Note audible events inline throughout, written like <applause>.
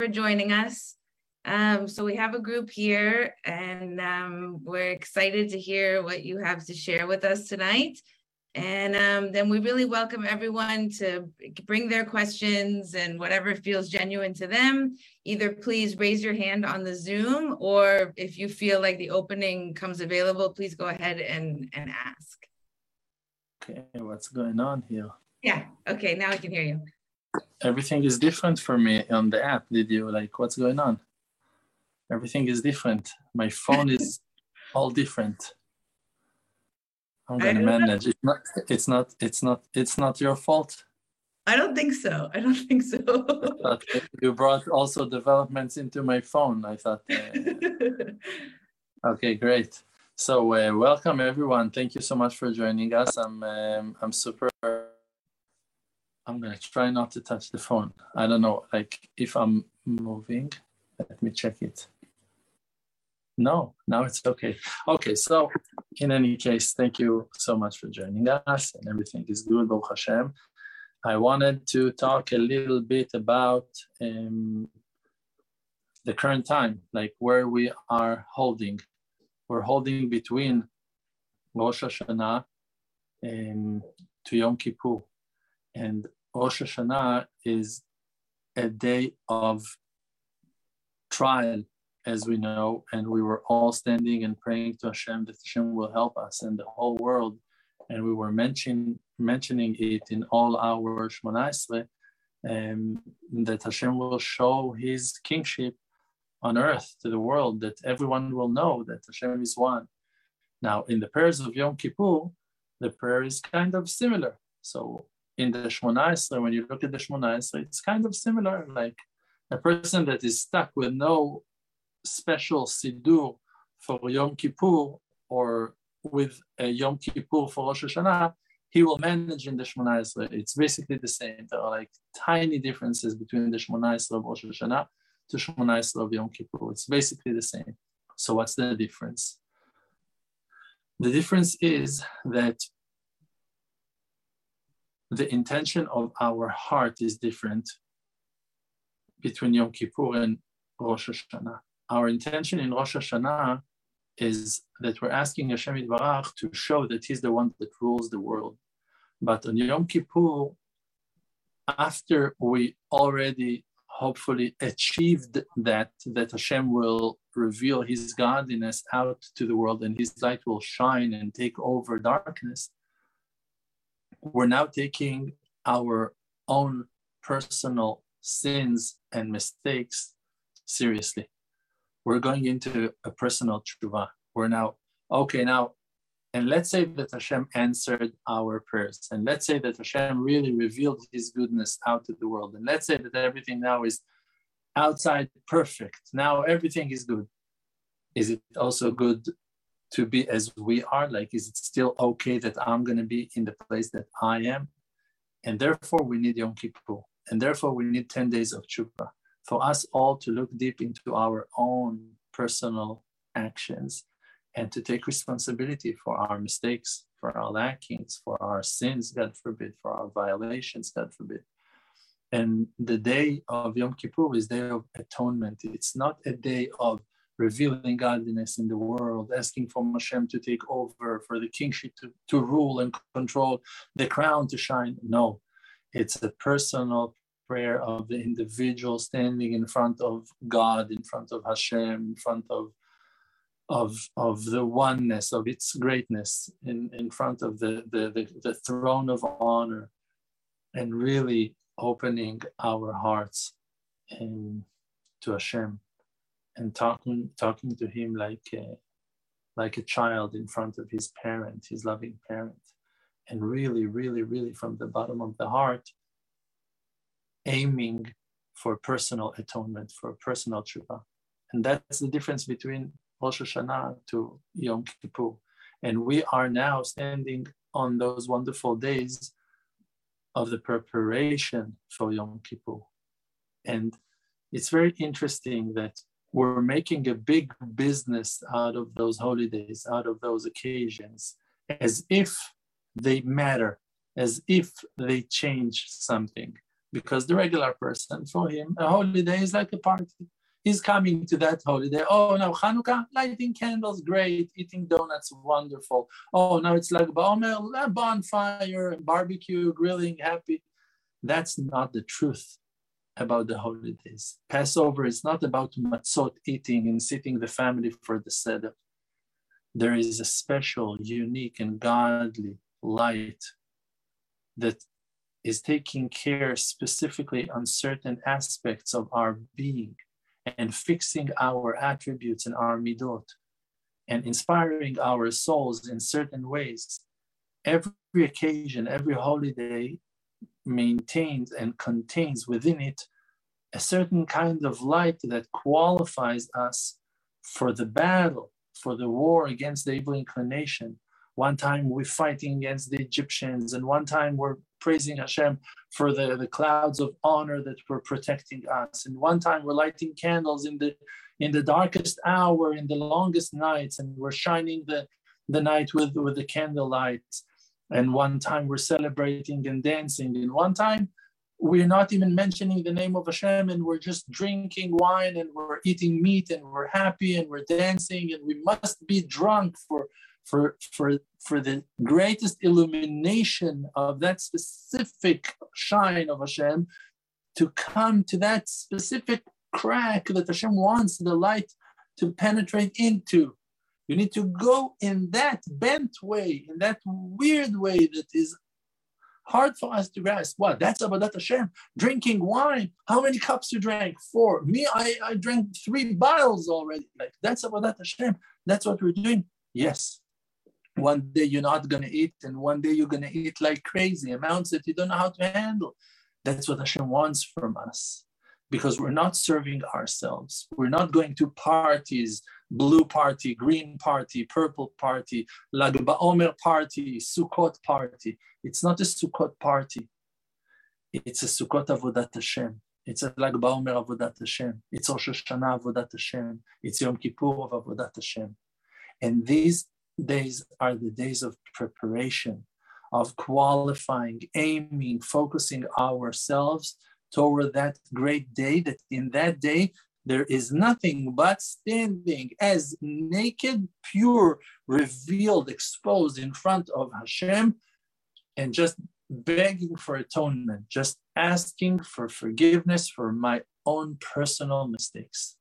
for joining us. Um, so we have a group here and um, we're excited to hear what you have to share with us tonight. And um, then we really welcome everyone to bring their questions and whatever feels genuine to them. Either please raise your hand on the Zoom, or if you feel like the opening comes available, please go ahead and, and ask. Okay, what's going on here? Yeah, okay, now I can hear you everything is different for me on the app. Did you like what's going on? Everything is different. My phone is <laughs> all different. I'm gonna manage. It's not. It's not. It's not. It's not your fault. I don't think so. I don't <laughs> think so. you brought also developments into my phone. I thought. Uh, <laughs> okay, great. So uh, welcome everyone. Thank you so much for joining us. I'm um, I'm super I'm gonna try not to touch the phone. I don't know, like if I'm moving, let me check it. No, now it's okay. Okay, so in any case, thank you so much for joining us and everything is good, Baruch Hashem. I wanted to talk a little bit about um, the current time, like where we are holding. We're holding between Rosh Hashanah um, to Yom Kippur. And Rosh Hashanah is a day of trial, as we know, and we were all standing and praying to Hashem that Hashem will help us and the whole world. And we were mention, mentioning it in all our Shmona um, that Hashem will show His kingship on earth to the world, that everyone will know that Hashem is one. Now, in the prayers of Yom Kippur, the prayer is kind of similar. So in the Shmona Esrei, when you look at the Shmona Esrei, it's kind of similar. Like a person that is stuck with no special Siddur for Yom Kippur or with a Yom Kippur for Rosh Hashanah, he will manage in the Shmona. It's basically the same. There are like tiny differences between the Shmona of Rosh Hashanah to Shmona of Yom Kippur. It's basically the same. So what's the difference? The difference is that the intention of our heart is different between Yom Kippur and Rosh Hashanah. Our intention in Rosh Hashanah is that we're asking Hashem Yitbarach to show that He's the one that rules the world. But on Yom Kippur, after we already hopefully achieved that, that Hashem will reveal His godliness out to the world and His light will shine and take over darkness, we're now taking our own personal sins and mistakes seriously. We're going into a personal tshuva. We're now, okay, now, and let's say that Hashem answered our prayers. And let's say that Hashem really revealed his goodness out to the world. And let's say that everything now is outside perfect. Now everything is good. Is it also good to be as we are? Like, is it still okay that I'm going to be in the place that I am? And therefore, we need Yom Kippur. And therefore, we need 10 days of tshuva for us all to look deep into our own personal actions and to take responsibility for our mistakes, for our lackings, for our sins, God forbid, for our violations, God forbid. And the day of Yom Kippur is day of atonement. It's not a day of revealing godliness in the world, asking for Hashem to take over, for the kingship to, to rule and control, the crown to shine. No, it's a personal prayer of the individual standing in front of God, in front of Hashem, in front of of, of the oneness, of its greatness, in, in front of the, the, the, the throne of honor, and really opening our hearts and to Hashem and talking talking to him like a, like a child in front of his parent, his loving parent, and really, really, really from the bottom of the heart, aiming for personal atonement, for personal tshuva. And that's the difference between Rosh Hashanah to Yom Kippur. And we are now standing on those wonderful days of the preparation for Yom Kippur. And it's very interesting that we're making a big business out of those holidays, out of those occasions, as if they matter, as if they change something. Because the regular person, for him, a holiday is like a party. He's coming to that holiday. Oh, now Hanukkah, lighting candles, great. Eating donuts, wonderful. Oh, now it's like a bonfire, barbecue, grilling, happy. That's not the truth about the holidays. Passover is not about matzot eating and sitting the family for the seder. There is a special, unique, and godly light that is taking care specifically on certain aspects of our being and fixing our attributes and our midot and inspiring our souls in certain ways. Every occasion, every holiday maintains and contains within it a certain kind of light that qualifies us for the battle, for the war against the evil inclination. One time we're fighting against the Egyptians, and one time we're praising Hashem for the, the clouds of honor that were protecting us. And one time we're lighting candles in the in the darkest hour, in the longest nights, and we're shining the, the night with, with the candle lights. And one time we're celebrating and dancing. And one time we're not even mentioning the name of Hashem and we're just drinking wine and we're eating meat and we're happy and we're dancing and we must be drunk for for for for the greatest illumination of that specific shine of Hashem to come to that specific crack that Hashem wants the light to penetrate into. You need to go in that bent way, in that weird way that is hard for us to grasp. What? That's Avodat Hashem. Drinking wine. How many cups you drank? Four. Me, I, I drank three bottles already. Like that's Avodat Hashem. That's what we're doing. Yes. One day you're not to eat, and one day you're to eat like crazy amounts that you don't know how to handle. That's what Hashem wants from us because we're not serving ourselves. We're not going to parties, blue party, green party, purple party, Lag BaOmer party, Sukkot party. It's not a Sukkot party. It's a Sukkot Avodat Hashem. It's a Lag BaOmer Avodat Hashem. It's Rosh Hashanah Avodat Hashem. It's Yom Kippur of Avodat Hashem. And these days are the days of preparation, of qualifying, aiming, focusing ourselves toward that great day, that in that day there is nothing but standing as naked, pure, revealed, exposed in front of Hashem and just begging for atonement, just asking for forgiveness for my own personal mistakes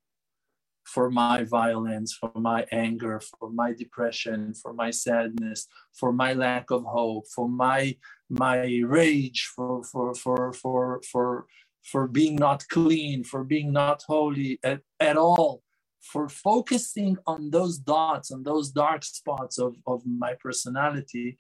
for my violence, for my anger, for my depression, for my sadness, for my lack of hope, for my my rage, for for for for for for being not clean, for being not holy at, at all, for focusing on those dots, on those dark spots of, of my personality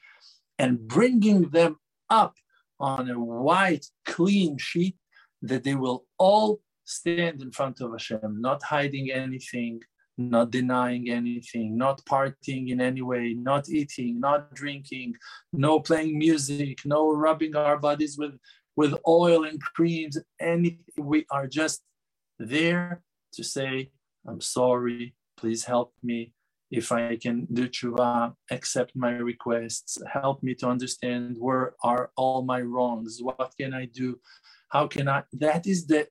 and bringing them up on a white, clean sheet that they will all stand in front of Hashem, not hiding anything, not denying anything, not partying in any way, not eating, not drinking, no playing music, no rubbing our bodies with, with oil and creams, anything. We are just there to say, I'm sorry, please help me. If I can do tshuva, accept my requests, help me to understand where are all my wrongs, what can I do, how can I, that is the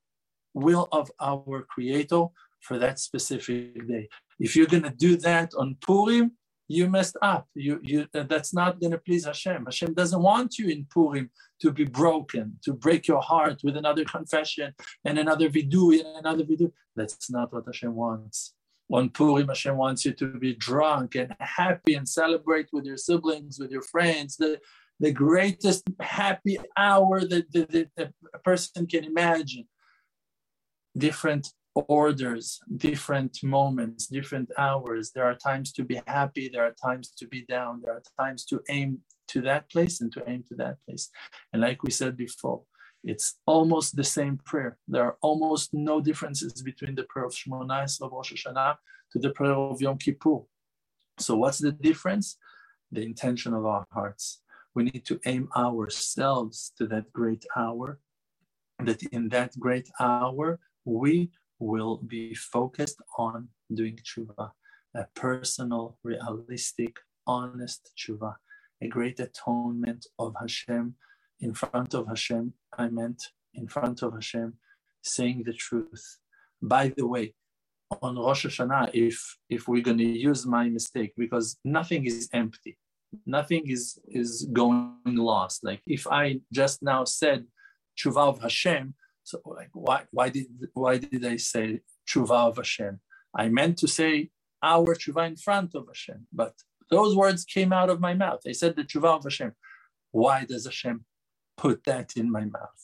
will of our Creator for that specific day. If you're going to do that on Purim, you messed up. You, you, that's not going to please Hashem. Hashem doesn't want you in Purim to be broken, to break your heart with another confession and another vidu and another vidu. That's not what Hashem wants. On Purim, Hashem wants you to be drunk and happy and celebrate with your siblings, with your friends, the, the greatest happy hour that, that, that a person can imagine different orders, different moments, different hours. There are times to be happy, there are times to be down, there are times to aim to that place and to aim to that place. And like we said before, it's almost the same prayer. There are almost no differences between the prayer of Shemona of Rosh Hashanah to the prayer of Yom Kippur. So what's the difference? The intention of our hearts. We need to aim ourselves to that great hour, that in that great hour, we will be focused on doing tshuva, a personal, realistic, honest tshuva, a great atonement of Hashem in front of Hashem. I meant in front of Hashem, saying the truth. By the way, on Rosh Hashanah, if if we're going to use my mistake, because nothing is empty, nothing is is going lost. Like if I just now said Tshuva of Hashem, so like why why did why did I say Tshuva of Hashem? I meant to say our Tshuva in front of Hashem, but those words came out of my mouth. I said the Tshuva of Hashem. Why does Hashem put that in my mouth?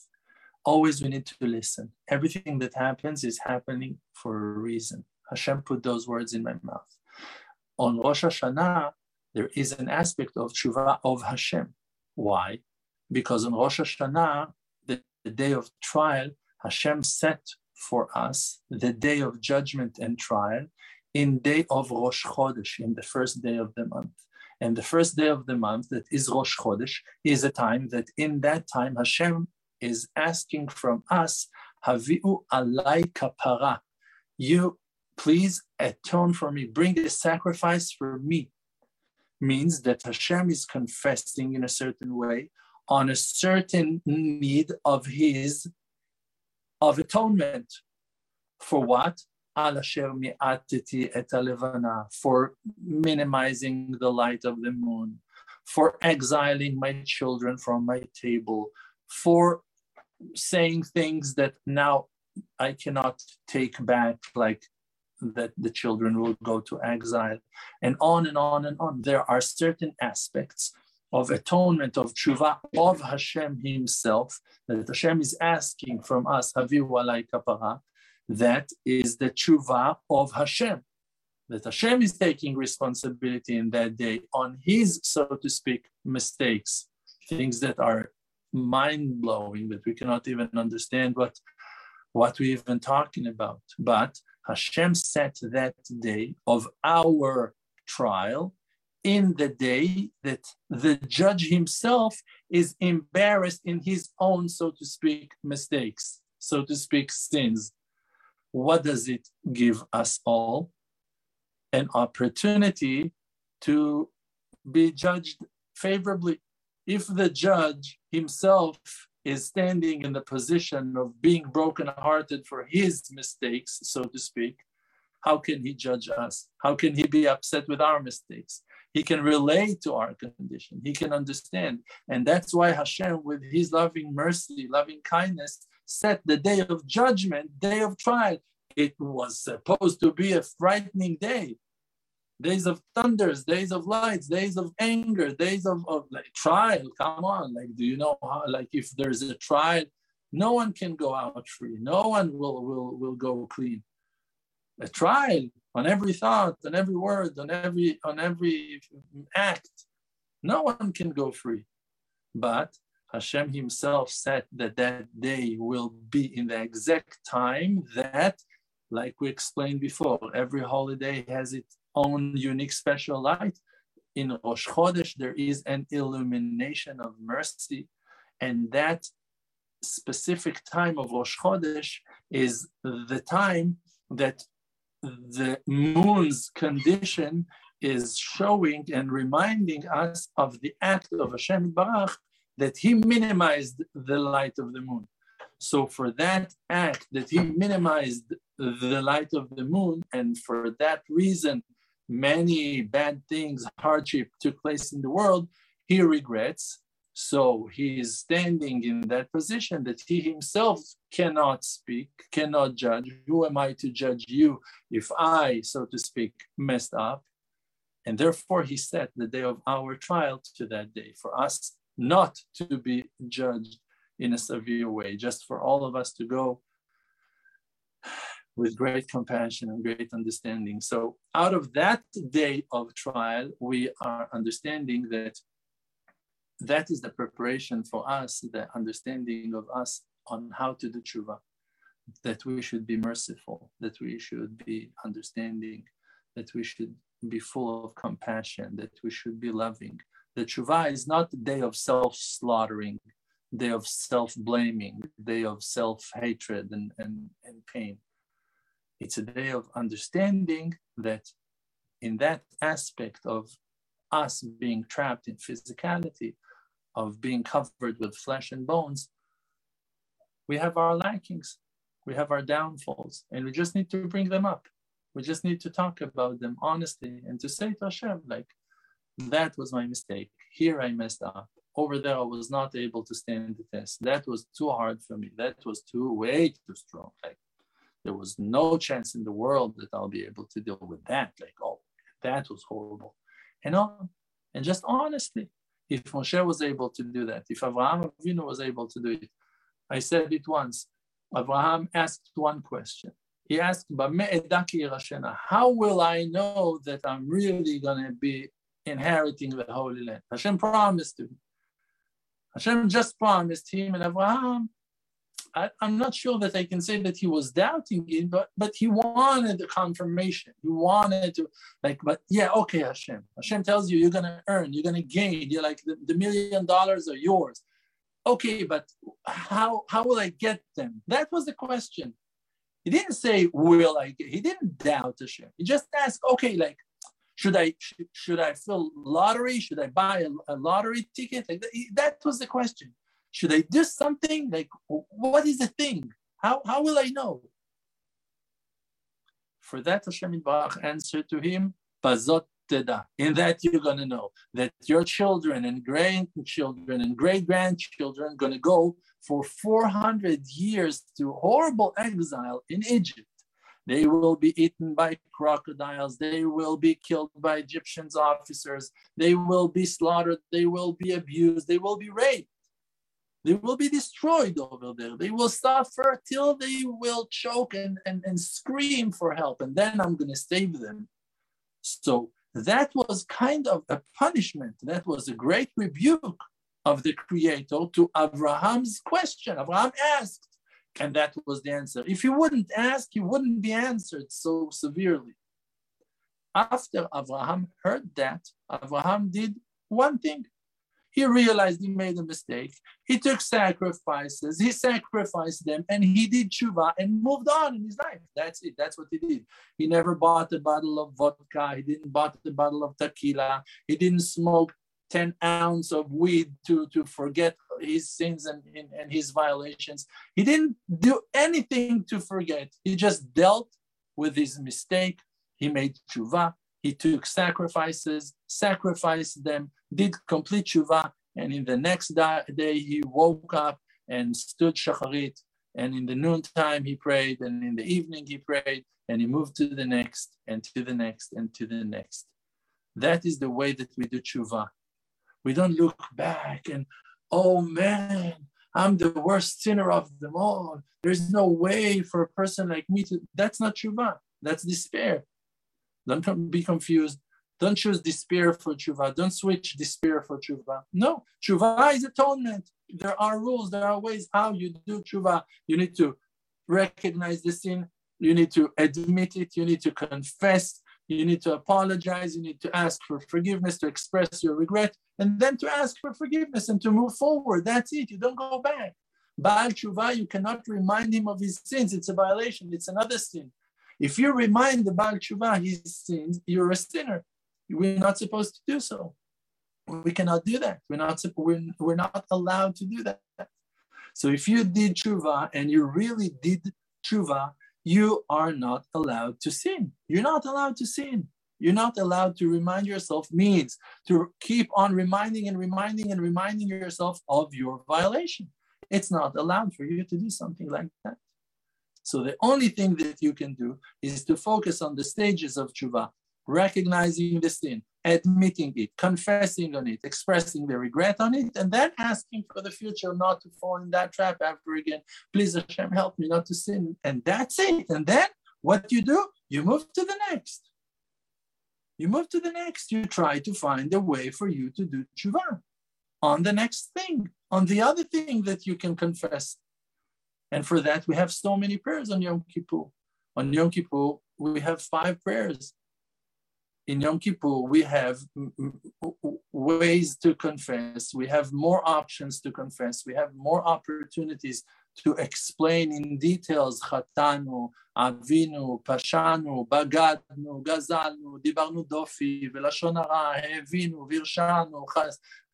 Always we need to listen. Everything that happens is happening for a reason. Hashem put those words in my mouth. On Rosh Hashanah, there is an aspect of tshuva of Hashem. Why? Because on Rosh Hashanah, the, day of trial, Hashem set for us the day of judgment and trial in day of Rosh Chodesh, in the first day of the month. And the first day of the month, that is Rosh Chodesh, is a time that in that time Hashem is asking from us, Haviu alai kapara. You please atone for me, bring a sacrifice for me. Means that Hashem is confessing in a certain way on a certain need of his of atonement. For what? For minimizing the light of the moon, for exiling my children from my table, for saying things that now I cannot take back, like that the children will go to exile, and on and on and on. There are certain aspects of atonement, of tshuva, of Hashem Himself, that Hashem is asking from us, Haviu alai kapara, that is the tshuva of Hashem. That Hashem is taking responsibility in that day on His, so to speak, mistakes, things that are mind blowing, that we cannot even understand what, what we've been talking about. But Hashem set that day of our trial in the day that the judge himself is embarrassed in his own, so to speak, mistakes, so to speak, sins. What does it give us all? An opportunity to be judged favorably. If the judge himself is standing in the position of being brokenhearted for his mistakes, so to speak, how can he judge us? How can he be upset with our mistakes? He can relate to our condition. He can understand. And that's why Hashem, with his loving mercy, loving kindness, set the day of judgment, day of trial. It was supposed to be a frightening day. Days of thunders, days of lights, days of anger, days of, of like trial. Come on, like, do you know how, like, if there's a trial, no one can go out free. No one will, will, will go clean. A trial, on every thought, on every word, on every on every act. No one can go free. But Hashem Himself said that that day will be in the exact time that, like we explained before, every holiday has its own unique special light. In Rosh Chodesh, there is an illumination of mercy, and that specific time of Rosh Chodesh is the time that the moon's condition is showing and reminding us of the act of Hashem Barach that he minimized the light of the moon. So for that act that he minimized the light of the moon, and for that reason, many bad things, hardship took place in the world, he regrets. So he is standing in that position that he himself cannot speak, cannot judge. Who am I to judge you if I, so to speak, messed up? And therefore he set the day of our trial to that day for us not to be judged in a severe way, just for all of us to go with great compassion and great understanding. So out of that day of trial, we are understanding that that is the preparation for us, the understanding of us on how to do tshuva, that we should be merciful, that we should be understanding, that we should be full of compassion, that we should be loving. The tshuva is not a day of self-slaughtering, day of self-blaming, day of self-hatred and, and, and pain. It's a day of understanding that in that aspect of us being trapped in physicality, of being covered with flesh and bones, We have our lackings, we have our downfalls, and we just need to bring them up. We just need to talk about them honestly and to say to Hashem, like, that was my mistake. Here I messed up. Over there, I was not able to stand the test. That was too hard for me. That was too way too strong. Like there was no chance in the world that I'll be able to deal with that. Like, oh, that was horrible. And on, and just honestly, if Moshe was able to do that, if Avraham Avinu was able to do it, I said it once. Avraham asked one question. He asked, How will I know that I'm really going to be inheriting the Holy Land? Hashem promised to him. Hashem just promised him and Abraham. I, am not sure that I can say that he was doubting it, but but he wanted the confirmation. He wanted to like, but yeah, okay, Hashem. Hashem tells you you're gonna earn, you're gonna gain. You're like the, the million dollars are yours. Okay, but how how will I get them? That was the question. He didn't say will I get. He didn't doubt Hashem. He just asked, okay, like should I should, I fill lottery? Should I buy a, a lottery ticket? Like that was the question. Should I do something? Like, what is the thing? How, how will I know? For that, Hashem Baruch answered to him, Bazot teda. In that, you're going to know that your children and grandchildren and great grandchildren are going to go for 400 years to horrible exile in Egypt. They will be eaten by crocodiles. They will be killed by Egyptians officers. They will be slaughtered. They will be abused. They will be raped. They will be destroyed over there. They will suffer till they will choke and, and, and scream for help. And then I'm going to save them. So that was kind of a punishment. That was a great rebuke of the Creator to Abraham's question. Abraham asked, and that was the answer. If he wouldn't ask, he wouldn't be answered so severely. After Abraham heard that, Abraham did one thing. He realized he made a mistake. He took sacrifices. He sacrificed them and he did tshuva and moved on in his life. That's it. That's what he did. He never bought a bottle of vodka. He didn't bought a bottle of tequila. He didn't smoke 10 ounce of weed to, to forget his sins and, and, and his violations. He didn't do anything to forget. He just dealt with his mistake. He made tshuva. He took sacrifices, sacrificed them, did complete tshuva, and in the next day he woke up and stood shacharit, and in the noontime he prayed, and in the evening he prayed, and he moved to the next, and to the next, and to the next. That is the way that we do tshuva. We don't look back and, oh man, I'm the worst sinner of them all. There's no way for a person like me to. That's not tshuva. That's despair. Don't be confused. Don't choose despair for tshuva. Don't switch despair for tshuva. No, tshuva is atonement. There are rules, there are ways how you do tshuva. You need to recognize the sin, you need to admit it, you need to confess, you need to apologize, you need to ask for forgiveness, to express your regret, and then to ask for forgiveness and to move forward. That's it. You don't go back. Baal tshuva, you cannot remind him of his sins. It's a violation. It's another sin. If you remind the Baal tshuva his sins, you're a sinner. We're not supposed to do so. We cannot do that. We're not, we're, we're not allowed to do that. So if you did tshuva and you really did tshuva, you are not allowed to sin. You're not allowed to sin. You're not allowed to remind yourself means to keep on reminding and reminding and reminding yourself of your violation. It's not allowed for you to do something like that. So the only thing that you can do is to focus on the stages of tshuva, recognizing the sin, admitting it, confessing on it, expressing the regret on it, and then asking for the future not to fall in that trap ever again. Please, Hashem, help me not to sin. And that's it. And then what you do, you move to the next. You move to the next. You try to find a way for you to do tshuva on the next thing, on the other thing that you can confess. And for that, we have so many prayers on Yom Kippur. On Yom Kippur, we have five prayers. In Yom Kippur, we have ways to confess, we have more options to confess, we have more opportunities to explain in details Chatanu, Avinu, Pashanu, Bagadnu, Gazalnu, Dibarnu Dofi, Velashon Hara, Hevinu, Virshanu,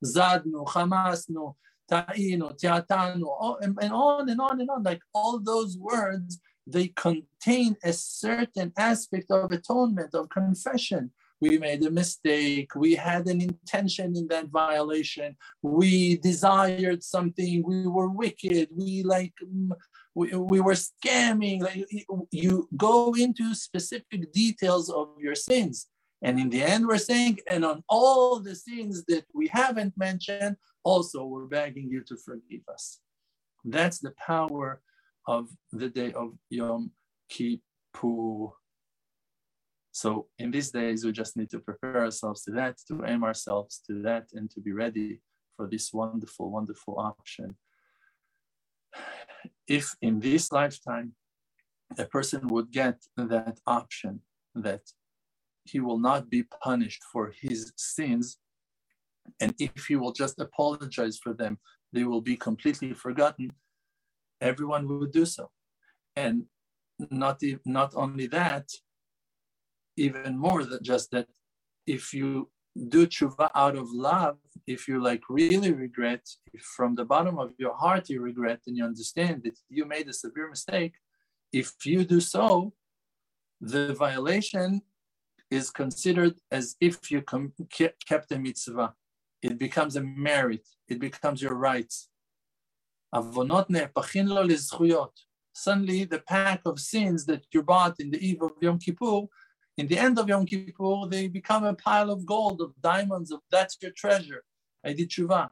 Zadnu, Hamasnu, ta'inu, tiatanu, and, and on and on and on. Like all those words, they contain a certain aspect of atonement, of confession. We made a mistake. We had an intention in that violation. We desired something. We were wicked. We like mm, we, we were scamming. Like you go into specific details of your sins. And in the end, we're saying, and on all the sins that we haven't mentioned, also we're begging you to forgive us. That's the power of the day of Yom Kippur. So in these days, we just need to prepare ourselves to that, to aim ourselves to that, and to be ready for this wonderful, wonderful option if in this lifetime a person would get that option that he will not be punished for his sins, and if he will just apologize for them, they will be completely forgotten, everyone would do so. And not, not only that, even more than just that, if you do tshuva out of love, if you like really regret, if from the bottom of your heart you regret and you understand that you made a severe mistake, if you do so, the violation is considered as if you kept a mitzvah. It becomes a merit. It becomes your lizkhuyot. Suddenly, the pack of sins that you bought in the eve of Yom Kippur in the end of Yom Kippur, they become a pile of gold, of diamonds, of that's your treasure. I did tshuva.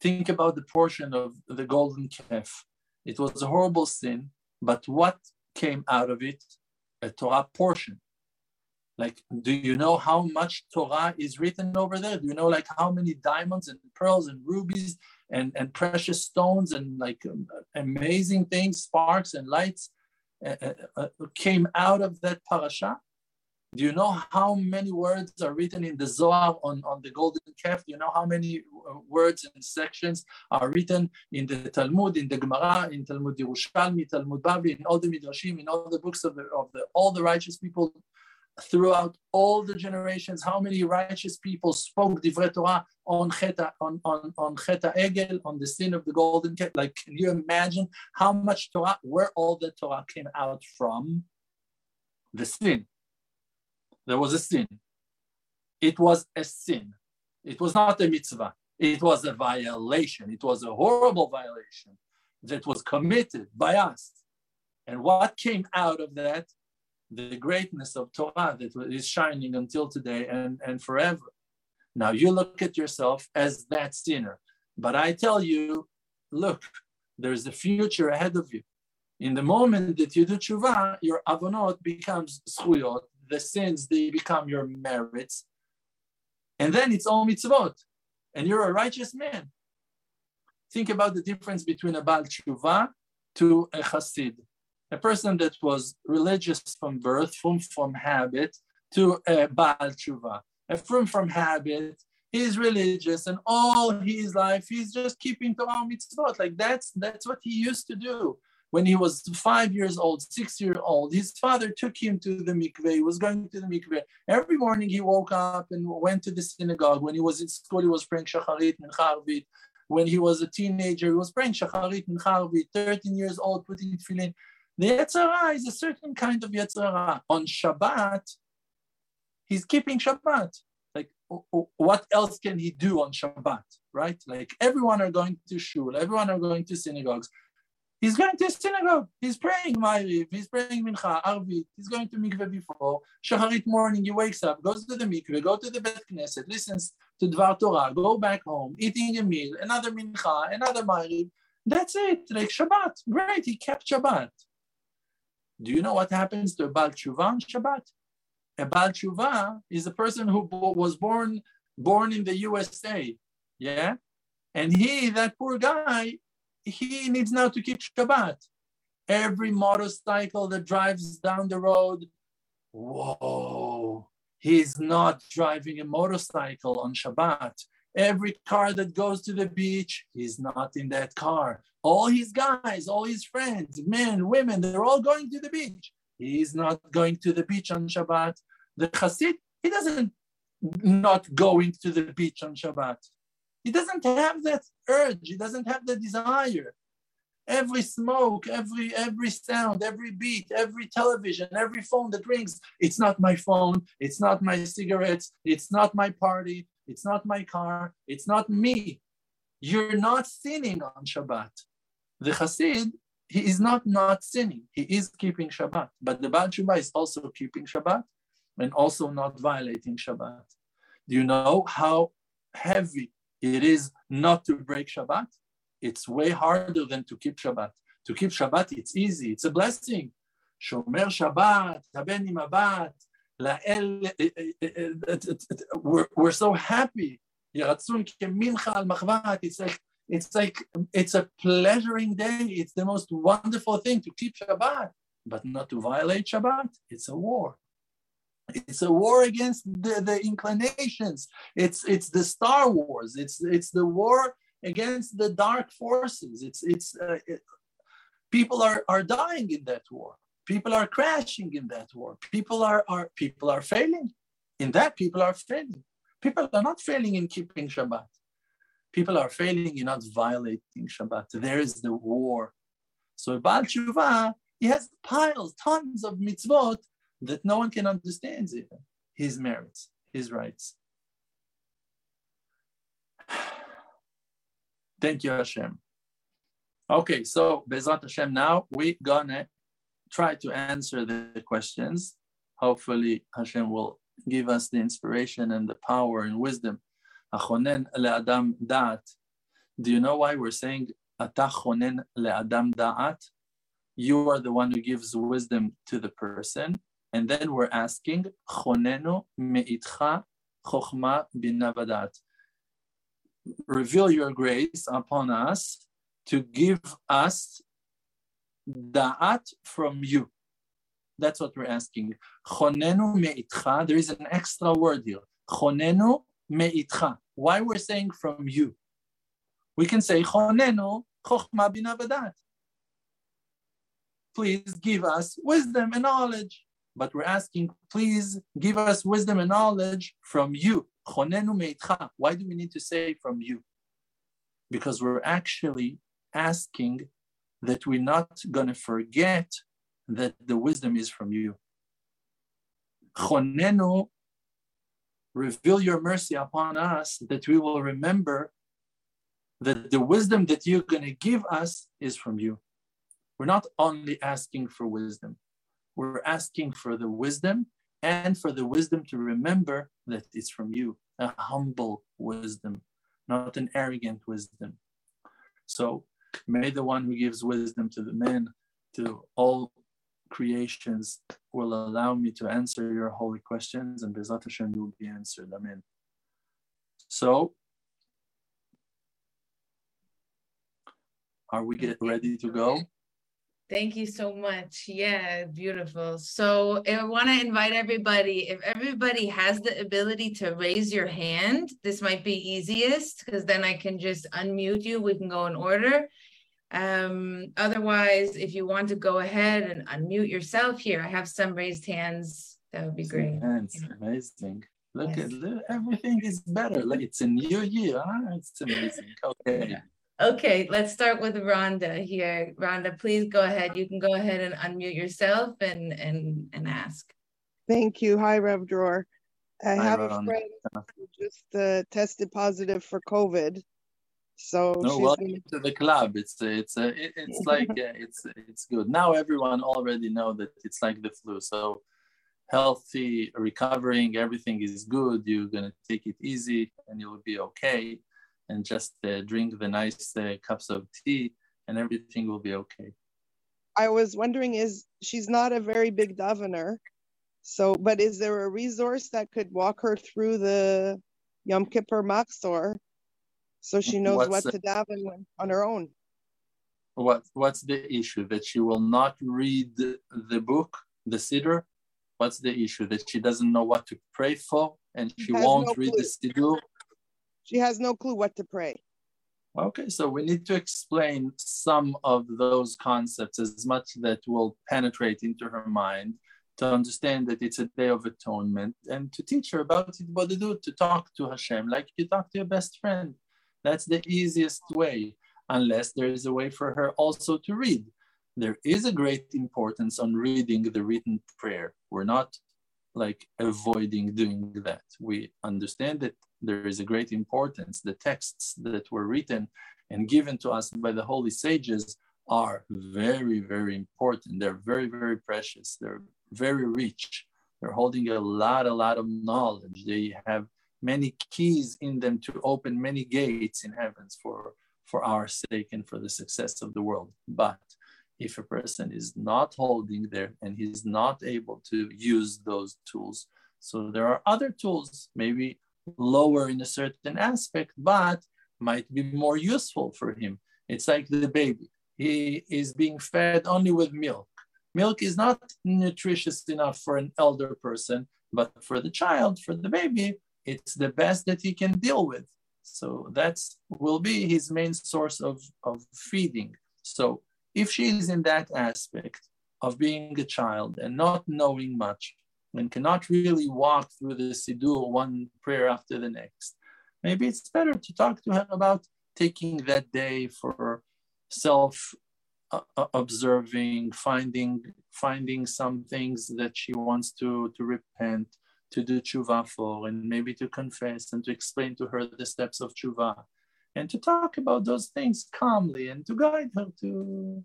Think about the portion of the golden calf. It was a horrible sin, but what came out of it? A Torah portion. Like, do you know how much Torah is written over there? Do you know like how many diamonds and pearls and rubies and, and precious stones and like um, amazing things, sparks and lights uh, uh, uh, came out of that parasha? Do you know how many words are written in the Zohar on, on the golden calf? Do you know how many words and sections are written in the Talmud, in the Gemara, in Talmud Yerushalmi, Talmud Bavli, in all the Midrashim, in all the books of the, of the all the righteous people throughout all the generations, how many righteous people spoke Divrei Torah on Cheta, on, on, on Cheta Egel, on the sin of the golden calf. Like, can you imagine how much Torah, where all the Torah came out from? The sin. There was a sin. It was a sin. It was not a mitzvah. It was a violation. It was a horrible violation that was committed by us. And what came out of that? The greatness of Torah that is shining until today and, and forever. Now you look at yourself as that sinner. But I tell you, look, there's a future ahead of you. In the moment that you do tshuva, your avonot becomes zchuyot, the sins, they become your merits. And then it's all mitzvot. And you're a righteous man. Think about the difference between a Baal tshuva to a chassid a person that was religious from birth, from, from habit, to Baal Tshuva. A from from habit, he's religious, and all his life he's just keeping Torah mitzvot. Like that's that's what he used to do. When he was five years old, six years old, his father took him to the mikveh. He was going to the mikveh. Every morning he woke up and went to the synagogue. When he was in school, he was praying shacharit and charvit. When he was a teenager, he was praying shacharit and charvit. 13 years old, putting tefillin. The Yetzirah is a certain kind of Yetzirah. On Shabbat, he's keeping Shabbat. Like, what else can he do on Shabbat, right? Like, everyone are going to shul, everyone are going to synagogues. He's going to synagogue. He's praying Ma'ariv. He's praying Mincha, Arvit. He's going to mikveh before. Shacharit morning, he wakes up, goes to the mikveh, go to the Bet Knesset, listens to Dvar Torah, go back home, eating a meal, another Mincha, another Ma'ariv. That's it. Like Shabbat. Great. He kept Shabbat. Do you know what happens to a Baal Tshuva on Shabbat? A Baal Tshuva is a person who was born born in the USA, yeah? And he, that poor guy, he needs now to keep Shabbat. Every motorcycle that drives down the road, whoa, he's not driving a motorcycle on Shabbat. Every car that goes to the beach, he's not in that car. All his guys, all his friends, men, women, they're all going to the beach. He's not going to the beach on Shabbat. The Chassid, he doesn't not going to the beach on Shabbat. He doesn't have that urge. He doesn't have the desire. Every smoke, every every sound, every beat, every television, every phone that rings, it's not my phone, it's not my cigarettes, it's not my party, it's not my car, it's not me. You're not sinning on Shabbat. The Hasid, he is not not sinning. He is keeping Shabbat. But the Baal Tshuva is also keeping Shabbat and also not violating Shabbat. Do you know how heavy it is not to break Shabbat? It's way harder than to keep Shabbat. To keep Shabbat, it's easy. It's a blessing. Shomer Shabbat, haben Abat, we're, we're so happy. It's like it's like it's a pleasuring day. It's the most wonderful thing to keep Shabbat, but not to violate Shabbat. It's a war. It's a war against the, the inclinations. It's it's the Star Wars. It's it's the war against the dark forces. It's it's uh, it, people are are dying in that war. People are crashing in that war. People are are people are failing. In that, people are failing. People are not failing in keeping Shabbat. People are failing in not violating Shabbat. There is the war. So Baal Tshuva, he has piles, tons of mitzvot that no one can understand even his merits, his rights. <sighs> Thank you, Hashem. Okay, so Bezrat Hashem, now we're gonna try to answer the questions. Hopefully, Hashem will give us the inspiration and the power and wisdom. Do you know why we're saying le'adam da'at? You are the one who gives wisdom to the person. And then we're asking, Chonenu me'itcha chokhma bina vada'at. Reveal your grace upon us to give us da'at from you. That's what we're asking. Chonenu me'itcha. There is an extra word here. Chonenu me'itcha. Why we're saying from you? We can say chonenu. Please give us wisdom and knowledge but we're asking, please give us wisdom and knowledge from you. Why do we need to say from you? Because we're actually asking that we're not going to forget that the wisdom is from you. Chonenu, reveal your mercy upon us that we will remember that the wisdom that you're going to give us is from you. We're not only asking for wisdom, we're asking for the wisdom and for the wisdom to remember that it's from you, a humble wisdom, not an arrogant wisdom. So may the one who gives wisdom to the men, to all creations, will allow me to answer your holy questions and Bezrat Hashem will be answered. Amen. So, are we get ready to go? Thank you so much. Yeah, beautiful. So I want to invite everybody, if everybody has the ability to raise your hand, this might be easiest because then I can just unmute you. We can go in order. Um, otherwise, if you want to go ahead and unmute yourself here, I have some raised hands. That would be great. Hands, amazing. Look yes. at everything is better. Like it's a new year. Huh? It's amazing. Okay. Okay, let's start with Rhonda here. Rhonda, please go ahead. You can go ahead and unmute yourself and and and ask. Thank you. Hi, Rav Dror. I Hi, have Rhonda. a friend who just uh, tested positive for COVID. So no, welcome been... to the club. It's it's uh, it's <laughs> like uh, it's it's good. Now everyone already know that it's like the flu. So healthy, recovering, everything is good. You're gonna take it easy, and you'll be okay and just uh, drink the nice uh, cups of tea and everything will be okay. I was wondering is she's not a very big davener. So, but is there a resource that could walk her through the Yom Kippur Machzor so she knows what's what the, to daven on her own? What What's the issue? That she will not read the, book, the Siddur? What's the issue? That she doesn't know what to pray for and she won't no read clue. the Siddur? She has no clue what to pray. Okay, so we need to explain some of those concepts as much that will penetrate into her mind to understand that it's a day of atonement and to teach her about it, what to do, to talk to Hashem like you talk to your best friend. That's the easiest way, unless there is a way for her also to read. There is a great importance on reading the written prayer. We're not like avoiding doing that. We understand that there is a great importance. The texts that were written and given to us by the holy sages are very, very important. They're very, very precious. They're very rich. They're holding a lot, a lot of knowledge. They have many keys in them to open many gates in heavens for, for our sake and for the success of the world. But if a person is not holding there and he's not able to use those tools, so there are other tools, maybe lower in a certain aspect, but might be more useful for him. It's like the baby. He is being fed only with milk. Milk is not nutritious enough for an elder person, but for the child, for the baby, it's the best that he can deal with. So that's will be his main source of, of feeding. So if she is in that aspect of being a child and not knowing much and cannot really walk through the Siddur one prayer after the next, maybe it's better to talk to her about taking that day for self uh, uh, observing, finding finding some things that she wants to to repent, to do tshuva for, and maybe to confess and to explain to her the steps of tshuva, and to talk about those things calmly and to guide her to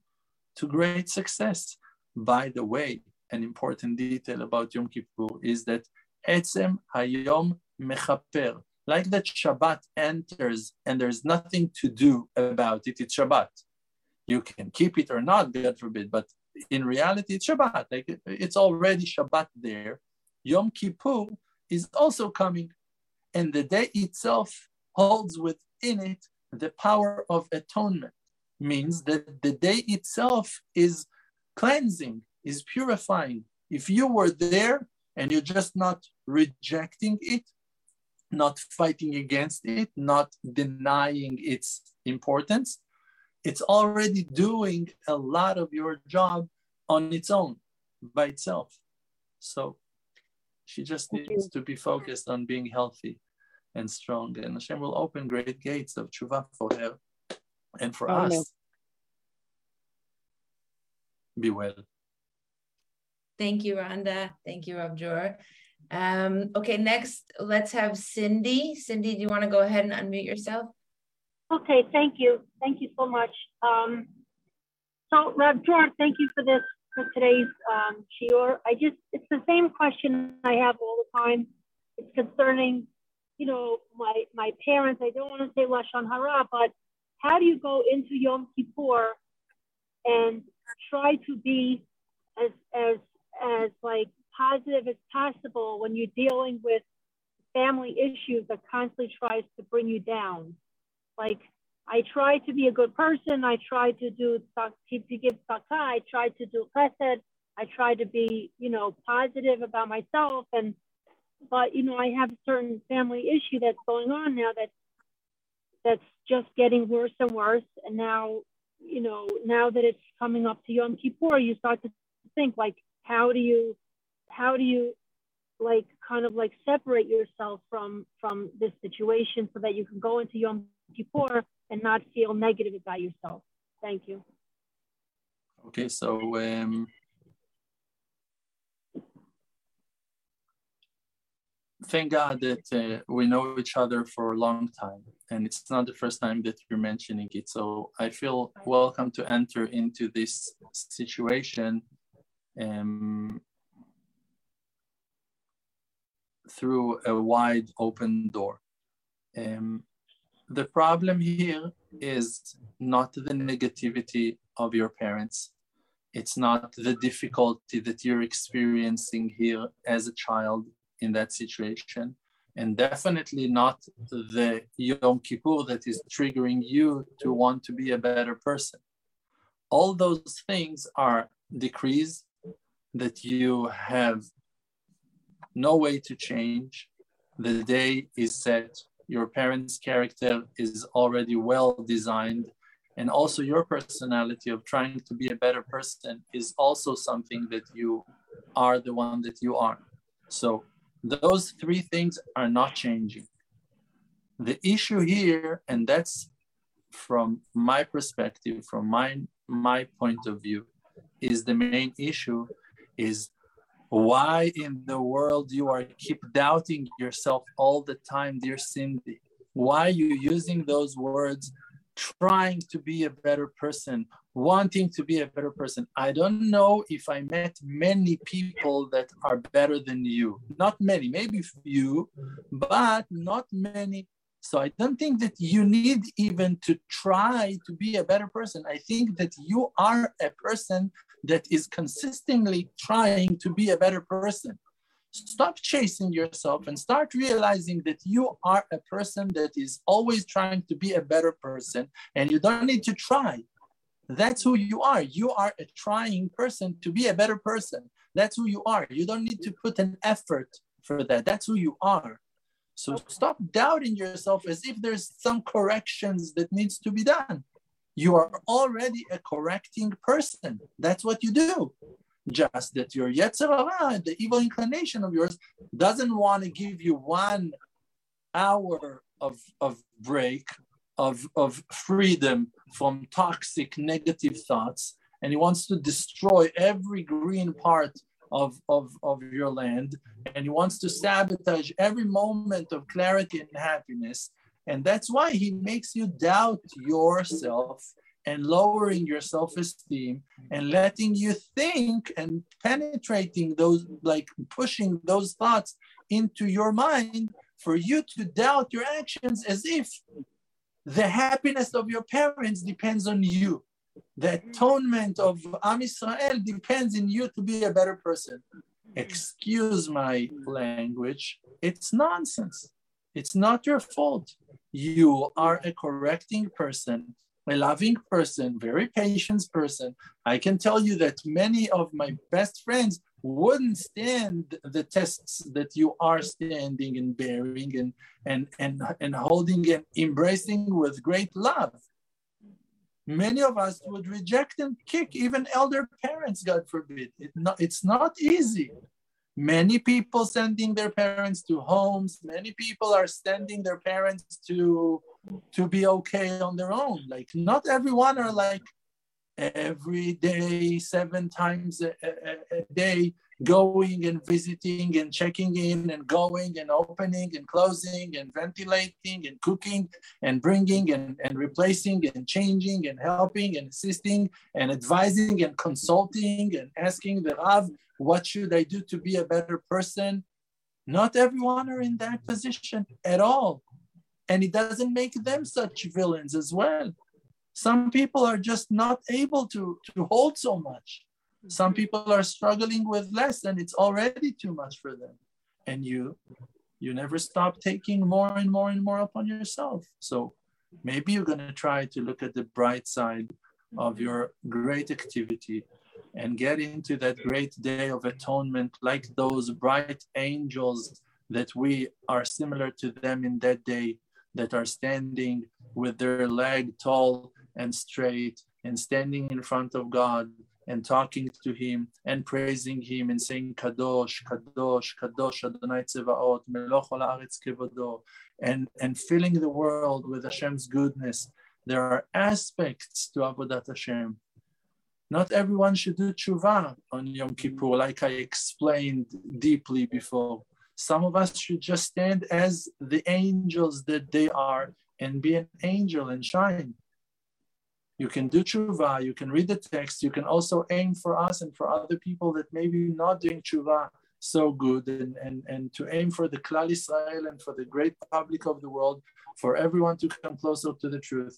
to great success. By the way, an important detail about Yom Kippur is that etzem hayom mechaper, like that Shabbat enters and there's nothing to do about it. It's Shabbat you can keep it or not, God forbid, but in reality, it's Shabbat. Like it's already Shabbat there. Yom Kippur is also coming, and the day itself holds within it the power of atonement. Means that the day itself is cleansing, is purifying. If you were there and you're just not rejecting it, not fighting against it, not denying its importance, it's already doing a lot of your job on its own by itself. So she just needs to be focused on being healthy and strong. And Hashem will open great gates of tshuva for her and for Amen. us. Be well. Thank you, Rhonda. Thank you, Abjur. Um, okay, next, let's have Cindy. Cindy, do you want to go ahead and unmute yourself? Okay, thank you. Thank you so much. Um, so, Rav Dror, thank you for this, for today's um, shiur. I just, it's the same question I have all the time. It's concerning, you know, my, my parents. I don't want to say Lashon Hara, but how do you go into Yom Kippur and try to be as, as, as like positive as possible when you're dealing with family issues that constantly tries to bring you down? Like I try to be a good person. I try to do to give tzedakah. I try to do chesed. I try to be, you know, positive about myself. And but you know, I have a certain family issue that's going on now that that's just getting worse and worse. And now, you know, now that it's coming up to Yom Kippur, you start to think like, how do you, how do you, like, kind of like separate yourself from from this situation so that you can go into Yom Kippur and not feel negative about yourself. Thank you. Okay, so um, thank God that uh, we know each other for a long time, and it's not the first time that you're mentioning it. So I feel welcome to enter into this situation um, through a wide open door. Um, the problem here is not the negativity of your parents. It's not the difficulty that you're experiencing here as a child in that situation. And definitely not the Yom Kippur that is triggering you to want to be a better person. All those things are decrees that you have no way to change. The day is set your parents' character is already well designed. And also, your personality of trying to be a better person is also something that you are the one that you are. So, those three things are not changing. The issue here, and that's from my perspective, from my my point of view, is the main issue is why in the world you are keep doubting yourself all the time, dear Cindy? Why are you using those words, trying to be a better person, wanting to be a better person? I don't know if I met many people that are better than you. Not many, maybe few, but not many so I don't think that you need even to try to be a better person. I think that you are a person that is consistently trying to be a better person. Stop chasing yourself and start realizing that you are a person that is always trying to be a better person and you don't need to try. That's who you are. You are a trying person to be a better person. That's who you are. You don't need to put an effort for that. That's who you are. So stop doubting yourself as if there's some corrections that needs to be done. You are already a correcting person. That's what you do. Just that your Yetzer Hara, the evil inclination of yours, doesn't want to give you one hour of, of break, of, of freedom from toxic negative thoughts. And he wants to destroy every green part of, of, of your land and he wants to sabotage every moment of clarity and happiness. And that's why he makes you doubt yourself and lowering your self esteem and letting you think and penetrating those, like pushing those thoughts into your mind for you to doubt your actions as if the happiness of your parents depends on you the atonement of Am Israel depends in you to be a better person. Excuse my language, it's nonsense. It's not your fault. You are a correcting person, a loving person, very patient person. I can tell you that many of my best friends wouldn't stand the tests that you are standing and bearing and, and, and, and holding and embracing with great love many of us would reject and kick even elder parents, God forbid. It not, it's not easy. Many people sending their parents to homes, many people are sending their parents to, to be okay on their own. Like not everyone are like every day, seven times a, a, a day, going and visiting and checking in and going and opening and closing and ventilating and cooking and bringing and, and replacing and changing and helping and assisting and advising and consulting and asking the Rav, what should I do to be a better person? Not everyone are in that position at all. And it doesn't make them such villains as well. Some people are just not able to, to hold so much some mm-hmm. people are struggling with less and it's already too much for them. And you you never stop taking more and more and more upon yourself. So maybe you're going to try to look at the bright side of mm-hmm. your great activity and get into that great day of atonement like those bright angels that we are similar to them in that day that are standing with their leg tall and straight and standing in front of God and talking to him and praising him and saying Kadosh, Kadosh, Kadosh Adonai Tzevaot, Melo Chol Haaretz Kevodo, and, and filling the world with Hashem's goodness. There are aspects to Avodat Hashem. Not everyone should do tshuva on Yom Kippur, like I explained deeply before. Some of us should just stand as the angels that they are and be an angel and shine you can do tshuva, you can read the text, you can also aim for us and for other people that maybe not doing tshuva so good and, and, and to aim for the Klal Israel and for the great public of the world, for everyone to come closer to the truth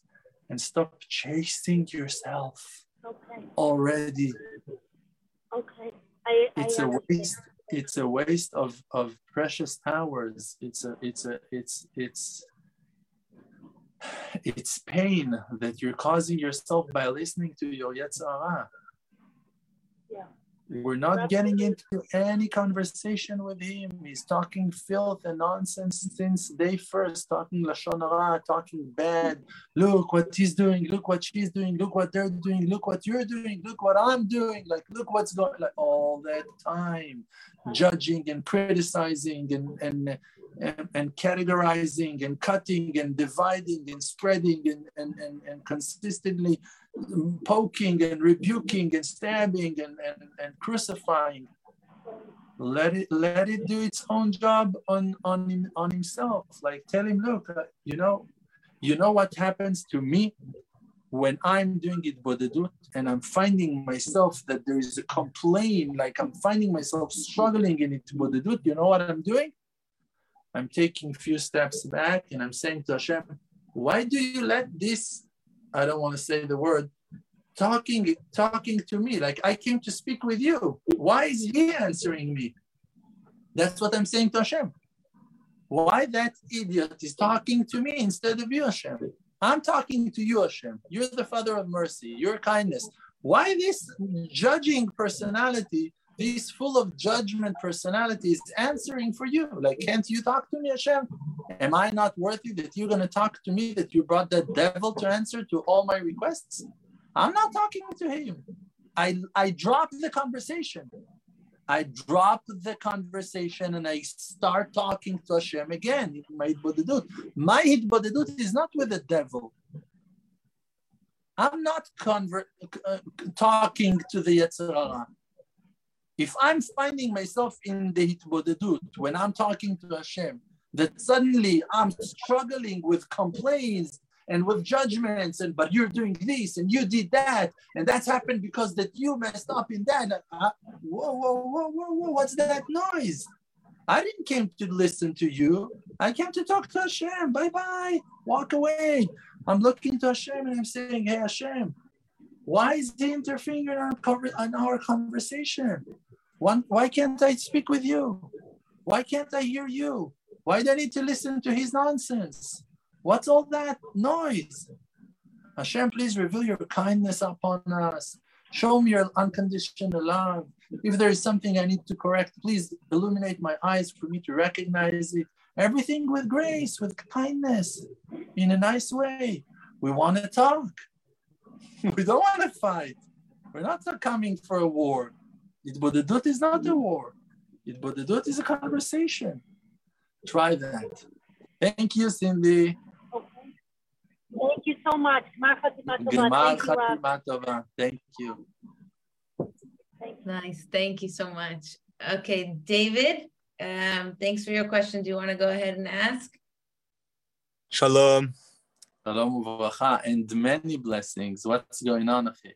and stop chasing yourself okay. already. Okay. I, it's I a waste. It's a waste of, of precious hours. It's a it's a it's it's it's pain that you're causing yourself by listening to your Yetzer Hara. Yeah. We're not getting into any conversation with him. He's talking filth and nonsense since day first, talking lashon hara, talking bad. Look what he's doing. Look what she's doing. Look what they're doing. Look what you're doing. Look what I'm doing. Like look what's going. Like all that time, judging and criticizing and and and, and categorizing and cutting and dividing and spreading and, and, and, and consistently poking and rebuking and stabbing and, and, and crucifying. Let it let it do its own job on on on himself. Like tell him, look, uh, you know, you know what happens to me when I'm doing hitbodedut and I'm finding myself that there is a complaint, like I'm finding myself struggling in it bodedut. You know what I'm doing? I'm taking a few steps back and I'm saying to Hashem, why do you let this, I don't want to say the word, talking, talking to me? Like I came to speak with you. Why is he answering me? That's what I'm saying to Hashem. Why that idiot is talking to me instead of you, Hashem? I'm talking to you, Hashem. You're the Father of mercy, your kindness. Why this judging personality this full of judgment personality is answering for you. Like, can't you talk to me, Hashem? Am I not worthy that you're going to talk to me, that you brought that devil to answer to all my requests? I'm not talking to him. I, I dropped the conversation. I drop the conversation and I start talking to Hashem again. My hitbodedut. My hitbodedut is not with the devil. I'm not uh, talking to the Yetzer Hara. If I'm finding myself in the hitbodedut, when I'm talking to Hashem, that suddenly I'm struggling with complaints and with judgments, and but you're doing this and you did that, and that's happened because that you messed up in that. Uh, whoa, whoa, whoa, whoa, whoa! What's that noise? I didn't came to listen to you. I came to talk to Hashem. Bye bye. Walk away. I'm looking to Hashem and I'm saying, Hey Hashem, why is he interfering in our, in our conversation? One, why can't I speak with you? Why can't I hear you? Why do I need to listen to his nonsense? What's all that noise? Hashem, please reveal your kindness upon us. Show me your unconditional love. If there is something I need to correct, please illuminate my eyes for me to recognize it. Everything with grace, with kindness, in a nice way. We want to talk. <laughs> We don't want to fight. We're not coming for a war. Hitbodedut is not a war. Hitbodedut is a conversation. Try that. Thank you, Cindy. Okay. Thank you so much. Thank you. Nice. Thank you so much. Okay, David, um, thanks for your question. Do you want to go ahead and ask? Shalom. Shalom uvracha and many blessings. What's going on, Achi?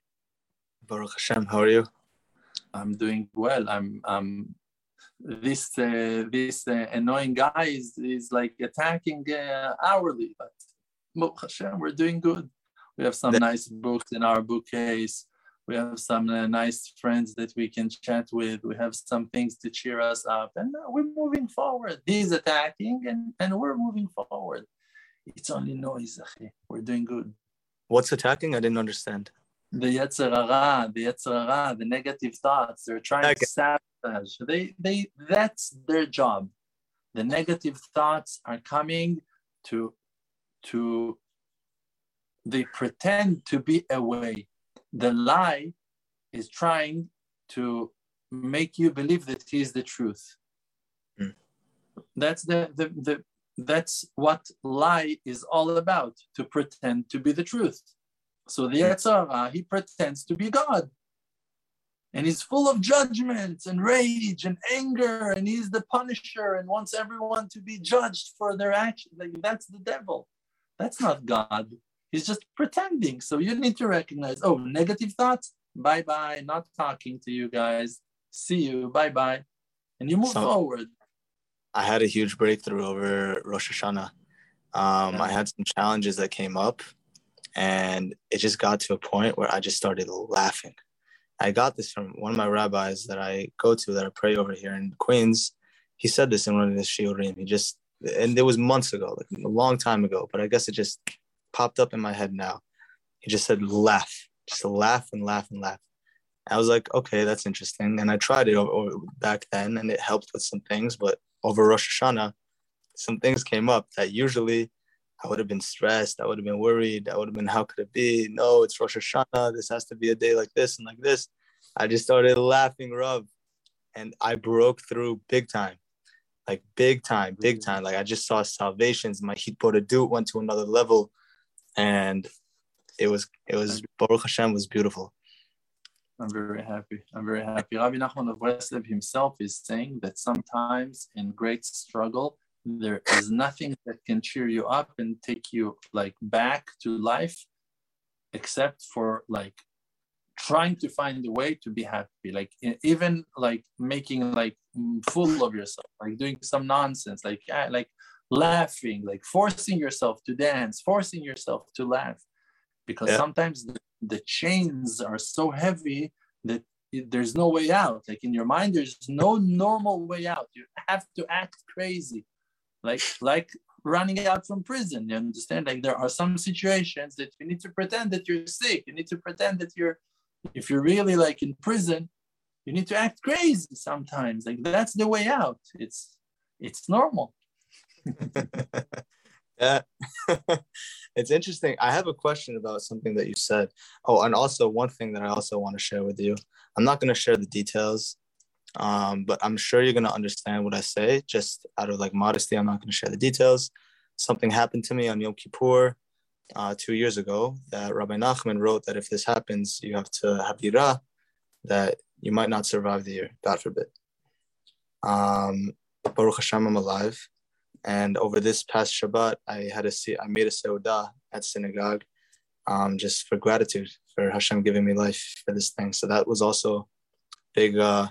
Baruch Hashem, how are you? I'm doing well. I'm um this uh, this uh, annoying guy is, is like attacking uh, hourly, but Baruch Hashem, we're doing good. We have some nice books in our bookcase. We have some uh, nice friends that we can chat with. We have some things to cheer us up, and we're moving forward. He's attacking, and, and we're moving forward. It's only noise, We're doing good. What's attacking? I didn't understand. The Yetzer Hara, the Yetzer Hara, the negative thoughts. They're trying okay. to sabotage. They, they, that's their job. The negative thoughts are coming to, to. They pretend to be away. The lie is trying to make you believe that he is the truth. Mm. That's the, the, the, that's what lie is all about to pretend to be the truth so the Yetzer Hara, he pretends to be God. And he's full of judgment and rage and anger and he's the punisher and wants everyone to be judged for their actions. Like that's the devil. That's not god. He's just pretending. So you need to recognize oh negative thoughts? Bye bye not talking to you guys. See you. Bye bye and you move so, forward. I had a huge breakthrough over Rosh Hashanah. Um, I had some challenges that came up, and it just got to a point where I just started laughing. I got this from one of my rabbis that I go to that I pray over here in Queens. He said this in one of his shiurim. He just, and it was months ago, like a long time ago, but I guess it just popped up in my head now. He just said, laugh, just laugh and laugh and laugh. I was like, okay, that's interesting. And I tried it over, over back then and it helped with some things, but over Rosh Hashanah, some things came up that usually I would have been stressed. I would have been worried. I would have been, how could it be? No, it's Rosh Hashanah. This has to be a day like this and like this. I just started laughing, Rav, and I broke through big time. like big time, big mm. time. Like I just saw salvations. My hitbodedut went to another level, and it was it was Baruch Hashem was beautiful. I'm very happy. I'm very happy. Rabbi Nachman of Breslev himself is saying that sometimes in great struggle, there is nothing that can cheer you up and take you like back to life, except for like trying to find a way to be happy. Like even like making like full of yourself, like doing some nonsense, like like laughing, like forcing yourself to dance, forcing yourself to laugh, because yeah. sometimes the, the chains are so heavy that there's no way out. Like in your mind, there's no normal way out. You have to act crazy, like like running out from prison. You understand? Like there are some situations that you need to pretend that you're sick. You need to pretend that you're, if you're really like in prison, you need to act crazy sometimes. Like that's the way out. It's it's normal. <laughs> yeah. <laughs> it's interesting. I have a question about something that you said. Oh, and also one thing that I also want to share with you. I'm not going to share the details, um, but I'm sure you're to understand what I say. Just out of like modesty, I'm not to share the details. Something happened to me on Yom Kippur uh, two years ago that Rabbi Nachman wrote that if this happens, you have to have yira, that you might not survive the year, God forbid. Um, Baruch Hashem, I'm alive. And over this past Shabbat, I had a see. I made a seudah at synagogue, um, just for gratitude for Hashem giving me life for this thing. So that was also big, uh,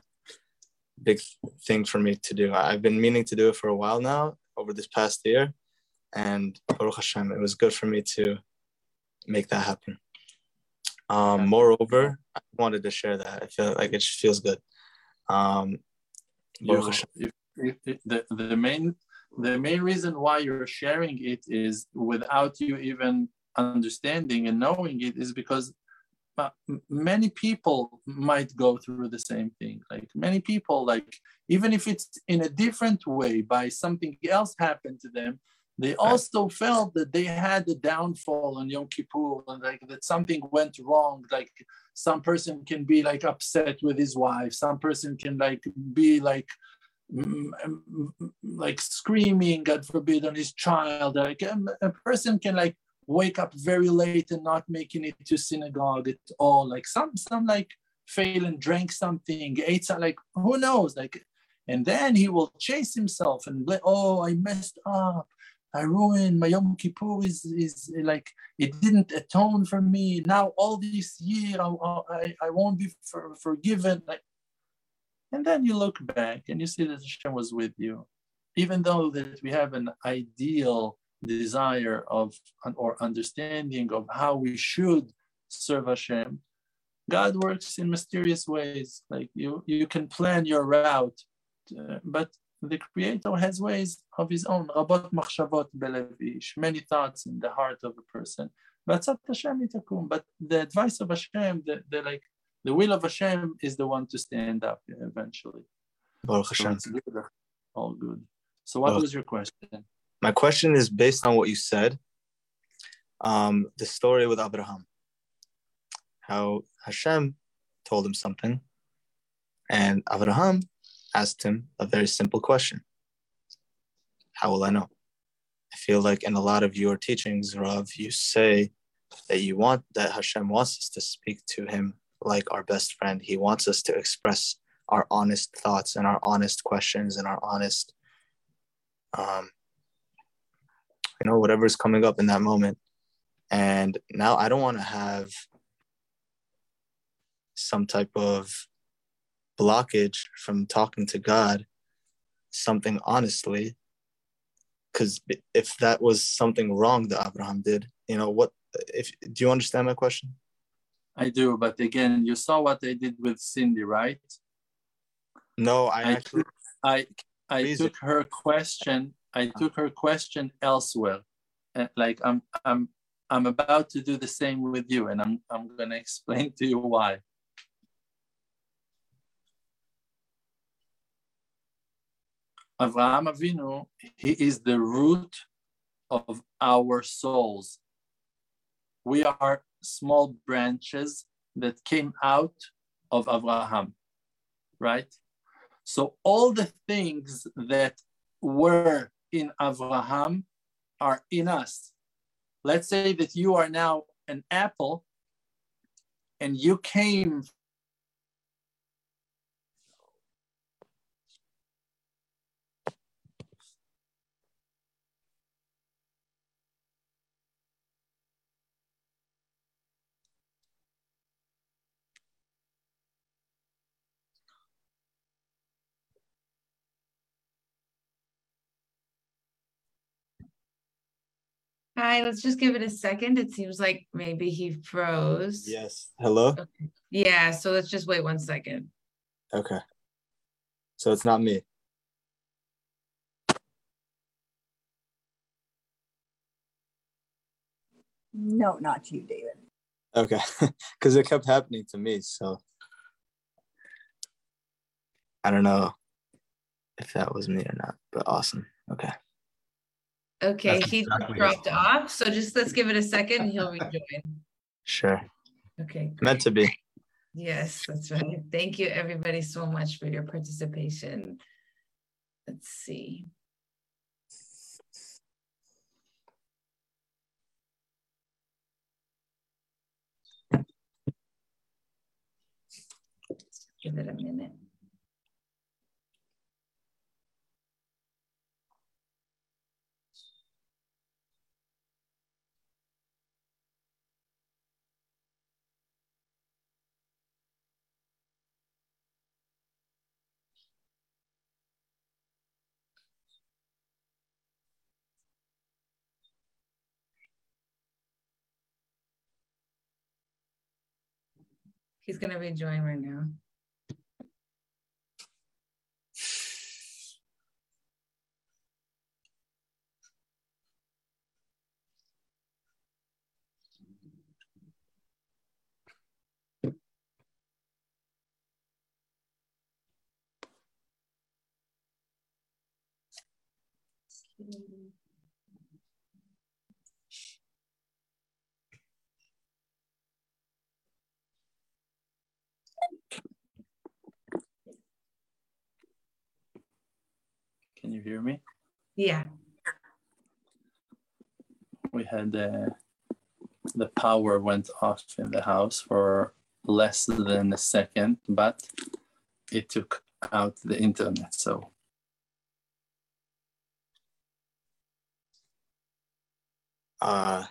big thing for me to do. I've been meaning to do it for a while now, over this past year, and Baruch Hashem, it was good for me to make that happen. Um, moreover, I wanted to share that. I feel like it just feels good. Um, you, the, the main the main reason why you're sharing it is without you even understanding and knowing it is because many people might go through the same thing like many people like even if it's in a different way by something else happened to them they also felt that they had a downfall on Yom Kippur and like that something went wrong. Like some person can be like upset with his wife, some person can like be like like screaming, God forbid, on his child. Like a person can like wake up very late and not making it to synagogue at all. Like some some like fail and drank something, ate some, like who knows? Like and then he will chase himself and like, oh, I messed up. I ruined my Yom Kippur is, is like it didn't atone for me. Now all this year I, I, I won't be for, forgiven. Like, and then you look back and you see that Hashem was with you, even though that we have an ideal desire of or understanding of how we should serve Hashem. God works in mysterious ways. Like you, you can plan your route, uh, but the Creator has ways of His own. Rabot machshavot belev ish, many thoughts in the heart of a person. But the advice of Hashem, the, the like the will of Hashem is the one to stand up eventually. Baruch Hashem. So good. All good. So what was your question? My question is based on what you said. Um, the story with Abraham. How Hashem told him something, and Abraham asked him a very simple question How will I know? I feel like in a lot of your teachings, Rav, you say that you want that Hashem wants us to speak to him like our best friend. He wants us to express our honest thoughts and our honest questions and our honest, um, you know, whatever is coming up in that moment. And now I don't want to have some type of blockage from talking to God something honestly. Because if that was something wrong that Abraham did, you know, what if do you understand my question? I do, but again, you saw what I did with Cindy, right? No, I, I actually I I took her question. I took her question elsewhere. Uh, like I'm I'm I'm about to do the same with you, and I'm I'm gonna <laughs> explain to you why. Avraham Avinu, he is the root of our souls. We are small branches that came out of Avraham, right? So all the things that were in Avraham are in us. Let's say that you are now an apple and you came Hi, let's just give it a second. It seems like maybe he froze. Yes. Hello? Okay. Yeah, so let's just wait one second. Okay. So it's not me. No, not you, David. Okay. <laughs> Because it kept happening to me. So I don't know if that was me or not, but awesome. Okay. Okay, That's he exactly dropped off. So just let's give it a second. and He'll rejoin. Sure. Okay. Meant to be. Yes, that's right. Thank you, everybody, so much for your participation. Let's see. Give it a minute. He's gonna be enjoying right now. You hear me? Yeah. We had uh, the power went off in the house for less than a second, but it took out the internet. So Uh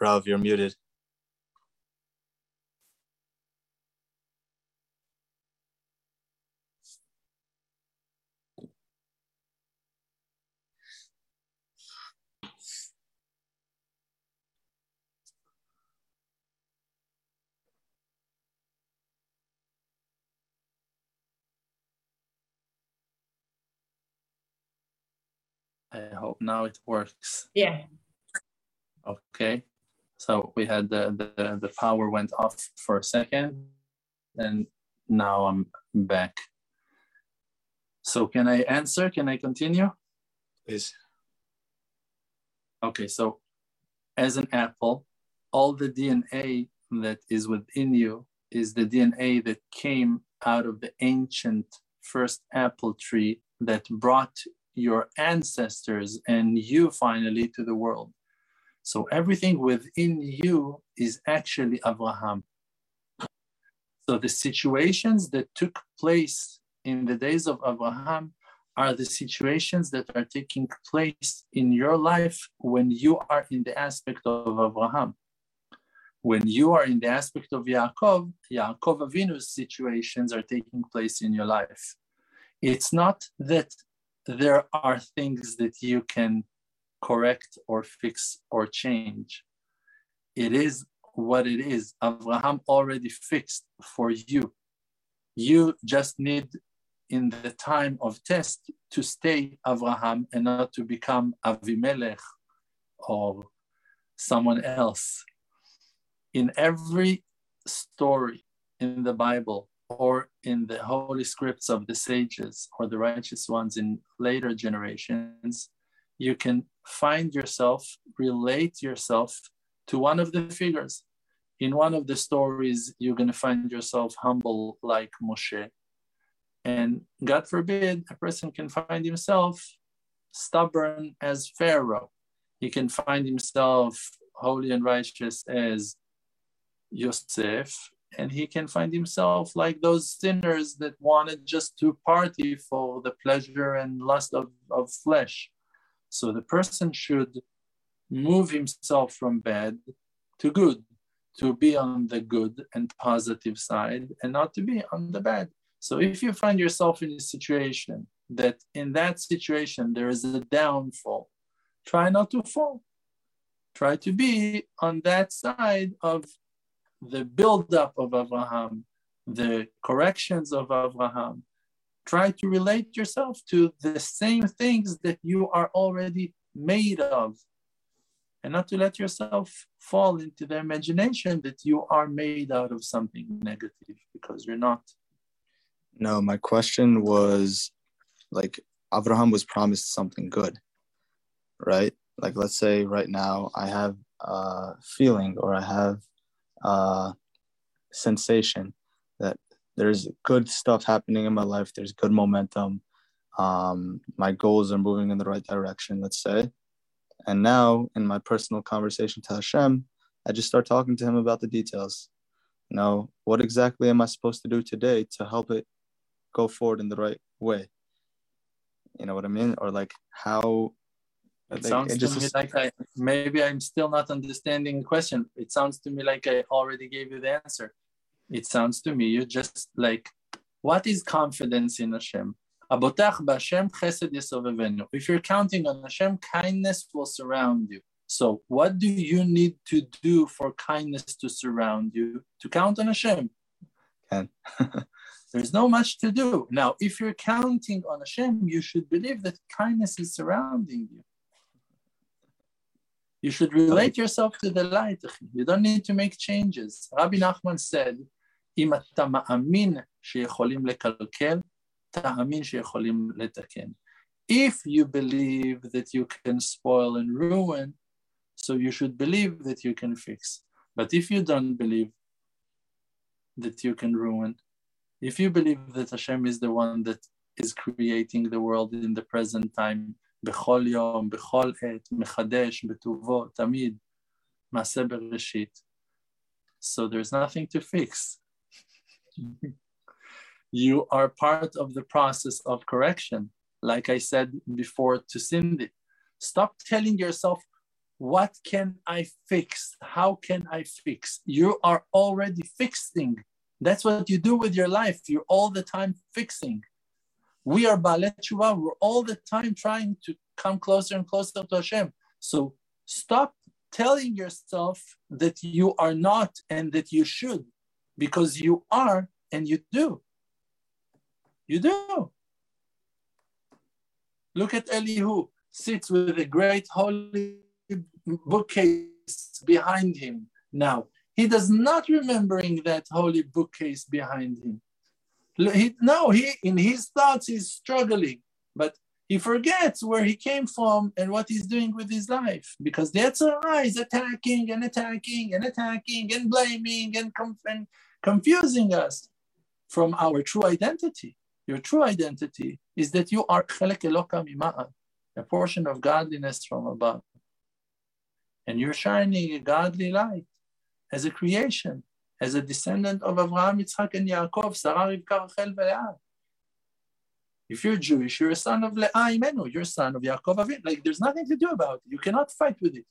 Rav, you're muted. I hope now it works. Yeah. Okay. So we had the, the, the power went off for a second and now I'm back. So can I answer? Can I continue? Please. Okay, so as an apple, all the DNA that is within you is the DNA that came out of the ancient first apple tree that brought your ancestors and you finally to the world. So everything within you is actually Abraham. So the situations that took place in the days of Abraham are the situations that are taking place in your life when you are in the aspect of Abraham. When you are in the aspect of Yaakov, Yaakov Avinu's situations are taking place in your life. It's not that there are things that you can correct or fix or change. It is what it is. Abraham already fixed for you. You just need in the time of test to stay Abraham and not to become Avimelech or someone else. In every story in the Bible or in the holy scripts of the sages or the righteous ones in later generations, you can find yourself, relate yourself to one of the figures. In one of the stories, you're going to find yourself humble like Moshe. And God forbid, a person can find himself stubborn as Pharaoh. He can find himself holy and righteous as Yosef, and he can find himself like those sinners that wanted just to party for the pleasure and lust of, of flesh. So the person should move himself from bad to good, to be on the good and positive side, and not to be on the bad. So if you find yourself in a situation that in that situation there is a downfall, try not to fall. Try to be on that side of the buildup of Abraham, the corrections of Abraham. Try to relate yourself to the same things that you are already made of, and not to let yourself fall into the imagination that you are made out of something negative because you're not. No, my question was like Abraham was promised something good, right? Like, let's say right now I have a feeling or I have uh, sensation that there's good stuff happening in my life. There's good momentum. Um, my goals are moving in the right direction, let's say. And now, in my personal conversation to Hashem, I just start talking to him about the details. You know, what exactly am I supposed to do today to help it go forward in the right way? You know what I mean? Or like how it sounds to me like I maybe I'm still not understanding the question. It sounds to me like I already gave you the answer. It sounds to me you just like, what is confidence in Hashem? If you're counting on Hashem, kindness will surround you. So, what do you need to do for kindness to surround you? To count on Hashem. Can. <laughs> There's no much to do. Now, if you're counting on Hashem, you should believe that kindness is surrounding you. You should relate yourself to the light. You don't need to make changes. Rabbi Nachman said, אם אתה מאמין שיכולים לקלקל, תאמין שיכולים לתקן. If you believe that you can spoil and ruin, so you should believe that you can fix. But if you don't believe that you can ruin, if you believe that Hashem is the one that is creating the world in the present time, בכל יום, בכל עת, מחדש בטובו, תמיד, מעשה בראשית. So there's nothing to fix. you are part of the process of correction. Like I said before to Cindy, stop telling yourself, what can I fix? How can I fix? You are already fixing. That's what you do with your life. You're all the time fixing. We are Tshuva. We're all the time trying to come closer and closer to Hashem. So stop telling yourself that you are not and that you should, because you are and you do. You do. Look at Elihu, sits with a great holy bookcase behind him now. He does not remembering that holy bookcase behind him. He, no, he in his thoughts he's struggling, but he forgets where he came from and what he's doing with his life because the Yetzer Hara is attacking and attacking and attacking and blaming and, and confusing us from our true identity. Your true identity is that you are chelek eloka mima'al, a portion of godliness from above. And you're shining a godly light as a creation as a descendant of Avraham, Yitzhak, and Yaakov, Sarah, Rivka, Rachel. If you're Jewish, you're a son of Leah Imenu, you're a son of Yaakov Avin. Like there's nothing to do about it. You cannot fight with it.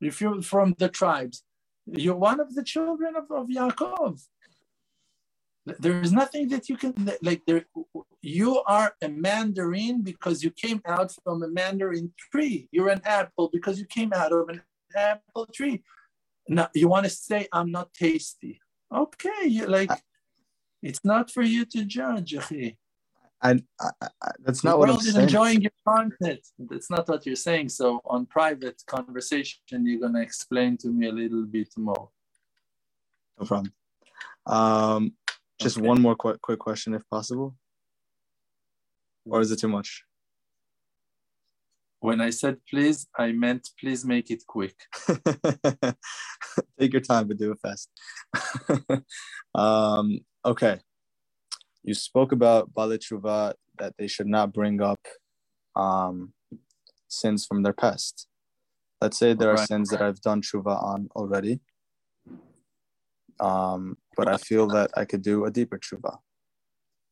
If you're from the tribes, you're one of the children of, of Yaakov. There is nothing that you can like. There, you are a mandarin because you came out from a mandarin tree. You're an apple because you came out of an apple tree. Now you want to say I'm not tasty okay, you like it's not for you to judge, I, I, I, that's not the what I'm is saying. enjoying your content. That's not what you're saying. So on private conversation, you're gonna explain to me a little bit more. No problem. Um, just okay. one more quick, quick question, if possible. Or is it too much? When I said please, I meant please make it quick. <laughs> Take your time, but do it fast. <laughs> um, okay. you spoke about Baalei Tshuva that they should not bring up um, sins from their past. Let's say there are right. sins that I've done tshuva on already, um, but I feel that I could do a deeper tshuva.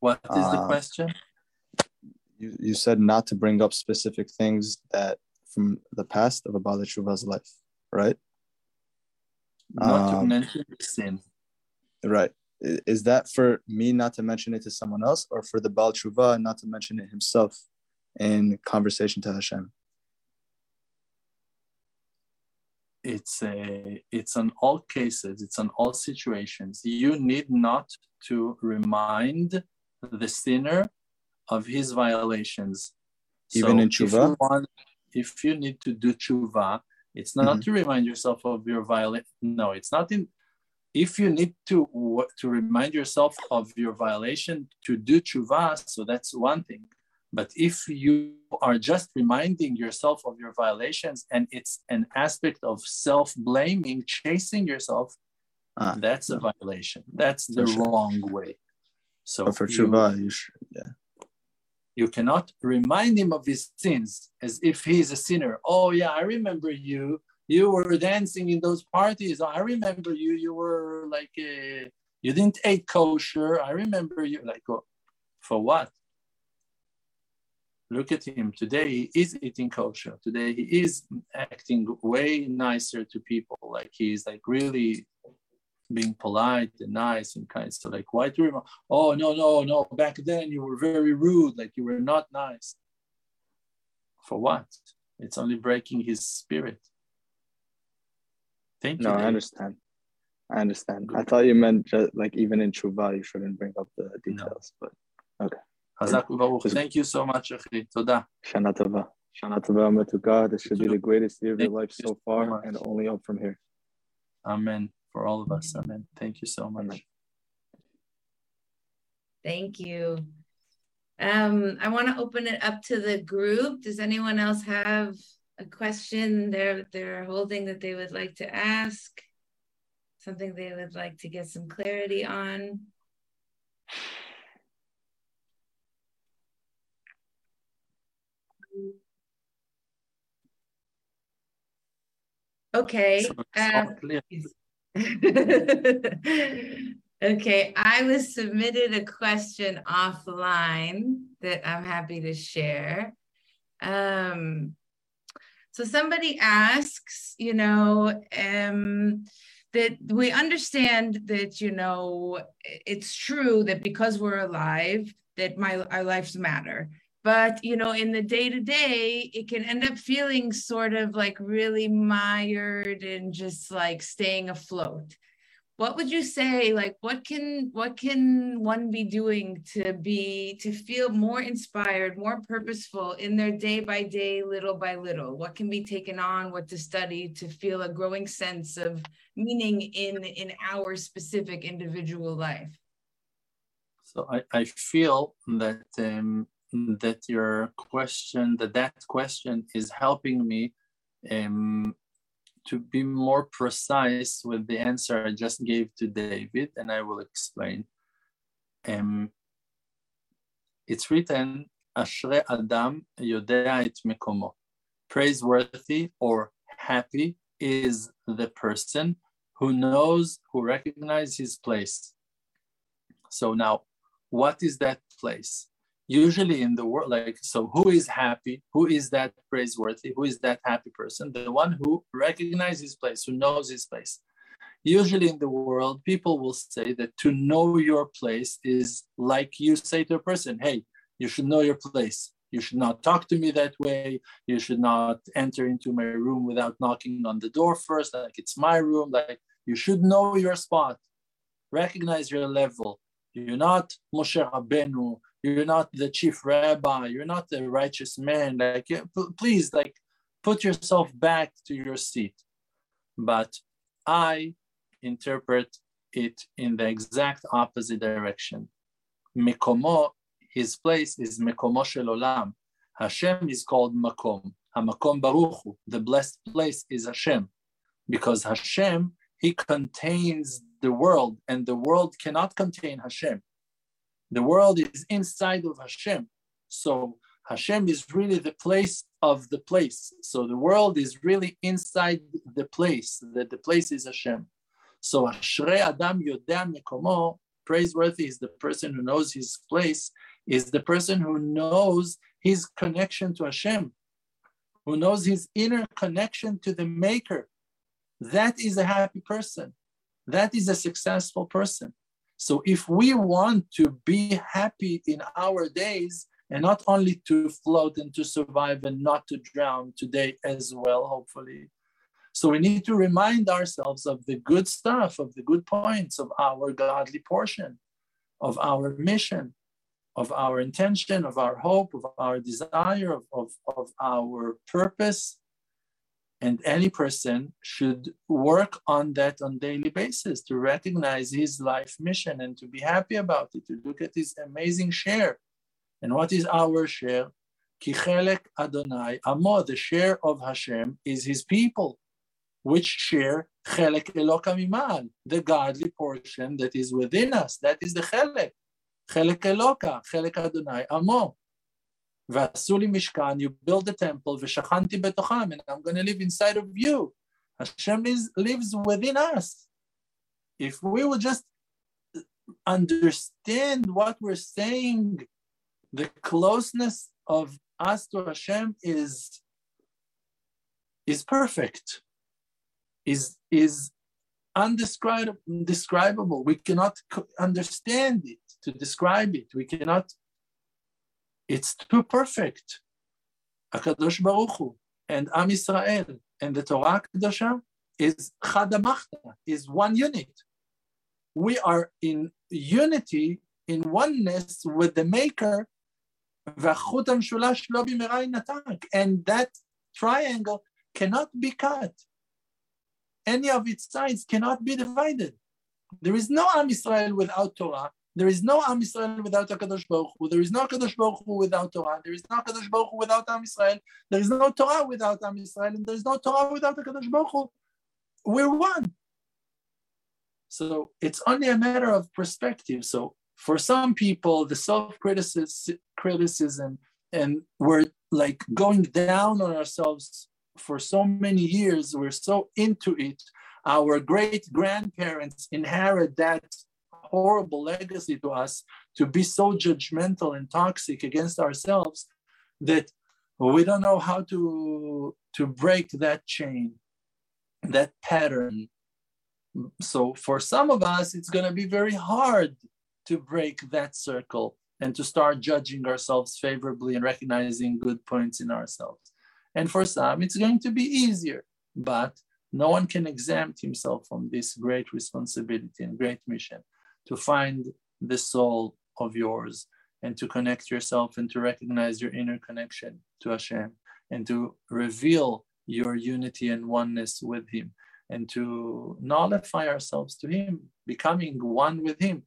What is uh, the question? You, you said not to bring up specific things that from the past of a Baalei Tshuva's life, right? Not um, to mention sin. Right. Is that for me not to mention it to someone else or for the Baal Tshuva not to mention it himself in conversation to Hashem? it's a it's on all cases it's on all situations you need not to remind the sinner of his violations even so in tshuva if you, want, if you need to do tshuva it's not mm-hmm. to remind yourself of your violation no it's not in if you need to to remind yourself of your violation to do tshuva so that's one thing but if you are just reminding yourself of your violations and it's an aspect of self blaming, chasing yourself, ah, that's a violation. That's the sure. wrong way. So but for tshuva, you, should, yeah. You cannot remind him of his sins as if he is a sinner. Oh yeah, I remember you. You were dancing in those parties. I remember you. You were like, a, you didn't eat kosher. I remember you. Like, oh, for what? look at him today he is eating kosher today he is acting way nicer to people like he's like really being polite and nice and kind. So like, why do you remember? Oh no, no, no. Back then you were very rude. Like you were not nice. For what? It's only breaking his spirit. Thank no, you. No, I understand. I understand. I thought you meant just like even in tshuva, you shouldn't bring up the details, no. but okay. Thank you so much, Toda. Shana Tova. Shana Tova, to God. This should be the greatest year of your life so far and only up from here. Amen. For all of us. Amen. Thank you so much. Thank you. Um, I want to open it up to the group. Does anyone else have a question they're they're holding that they would like to ask? Something they would like to get some clarity on? Okay. Uh, <laughs> okay, I was submitted a question offline that I'm happy to share. Um, so somebody asks, you know, um, that we understand that, you know, it's true that because we're alive, that my our lives matter but you know in the day to day it can end up feeling sort of like really mired and just like staying afloat. What would you say like what can what can one be doing to be to feel more inspired more purposeful in their day by day little by little? What can be taken on what to study to feel a growing sense of meaning in in our specific individual life? So i, I feel that um, that your question, that that question is helping me um, to be more precise with the answer I just gave to David, and I will explain. Um, it's written, Ashre Adam Yodea et Mekomo. Praiseworthy or happy is the person who knows, who recognizes his place. So now, what is that place? Usually in the world like so who is happy who is that praiseworthy who is that happy person? The one who recognizes his place who knows his place. Usually in the world people will say that to know your place is like you say to a person hey you should know your place. You should not talk to me that way. You should not enter into my room without knocking on the door first like it's my room. Like you should know your spot. Recognize your level. You're not Moshe Rabbeinu you're not the chief rabbi you're not the righteous man like please like put yourself back to your seat. But i interpret it in the exact opposite direction. Mekomo his place is mekomo shel olam. Hashem is called makom. Hamakom baruchu the blessed place is hashem. Because hashem he contains the world and the world cannot contain hashem The world is inside of Hashem. So Hashem is really the place of the place. So the world is really inside the place, that the place is Hashem. So Ashrei Adam Yodea Mekomo, praiseworthy is the person who knows his place, is the person who knows his connection to Hashem, who knows his inner connection to the Maker. That is a happy person. That is a successful person. So if we want to be happy in our days, and not only to float and to survive and not to drown today as well, hopefully. So we need to remind ourselves of the good stuff, of the good points of our godly portion, of our mission, of our intention, of our hope, of our desire, of, of, of our purpose. And any person should work on that on daily basis to recognize his life mission and to be happy about it, to look at his amazing share and what is our share? Kichelek Adonai Amo, the share of Hashem is his people, which share Chelek Eloka Mima'al, the godly portion that is within us. That is the Chelek. Chelek Eloka, Chelek Adonai Amo. Vasuli Mishkan, you build the temple, Veshachanti Betocham, and I'm going to live inside of you. Hashem is, lives within us. If we will just understand what we're saying the closeness of us to Hashem is, is perfect, is, is undescribable. We cannot understand it to describe it. We cannot, it's too perfect. HaKadosh Baruch Hu and Am Yisrael and the Torah Kedosha is Chadamachta, is one unit. We are in unity, in oneness with the Maker and that triangle cannot be cut. Any of its sides cannot be divided. There is no Am Israel without Torah. There is no Am Israel without HaKadosh Baruch Hu. There is no HaKadosh Baruch Hu without Torah. There is no HaKadosh Baruch Hu without Am Israel. There is no Torah without Am Israel. And there is no Torah without HaKadosh Baruch Hu. We're one. So it's only a matter of perspective. So for some people, the self-criticism and we're like going down on ourselves for so many years, we're so into it. Our great grandparents inherit that horrible legacy to us to be so judgmental and toxic against ourselves that we don't know how to to break that chain that pattern so for some of us it's going to be very hard to break that circle and to start judging ourselves favorably and recognizing good points in ourselves. And for some, it's going to be easier, but no one can exempt himself from this great responsibility and great mission to find the soul of yours and to connect yourself and to recognize your inner connection to Hashem and to reveal your unity and oneness with Him and to nullify ourselves to Him, becoming one with Him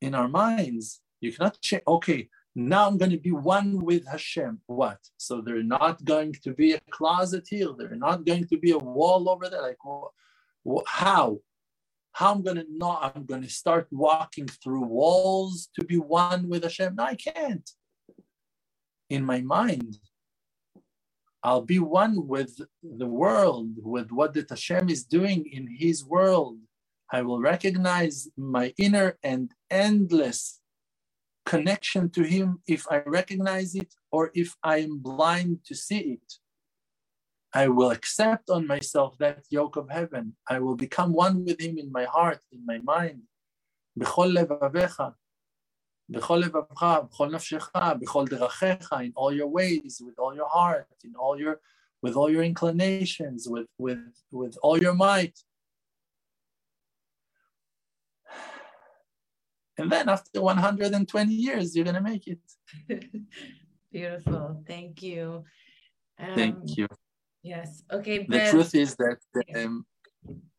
in our minds, you cannot change, okay, now I'm going to be one with Hashem. What? So there's not going to be a closet here. There's not going to be a wall over there. Like, how? How I'm going to know? I'm going to start walking through walls to be one with Hashem? No, I can't. In my mind, I'll be one with the world, with what that Hashem is doing in His world. I will recognize my inner and endless connection to Him if I recognize it or if I am blind to see it. I will accept on myself that yoke of heaven. I will become one with Him in my heart, in my mind. בכל לבביך, בכל לבבך, בכל נפשך, בכל דרכיך, in all your ways, with all your heart, in all your, with all your inclinations, with, with, with all your might. And then after 120 years, you're going to make it. <laughs> Beautiful. Thank you. Um, Thank you. Yes. Okay. The truth is that um,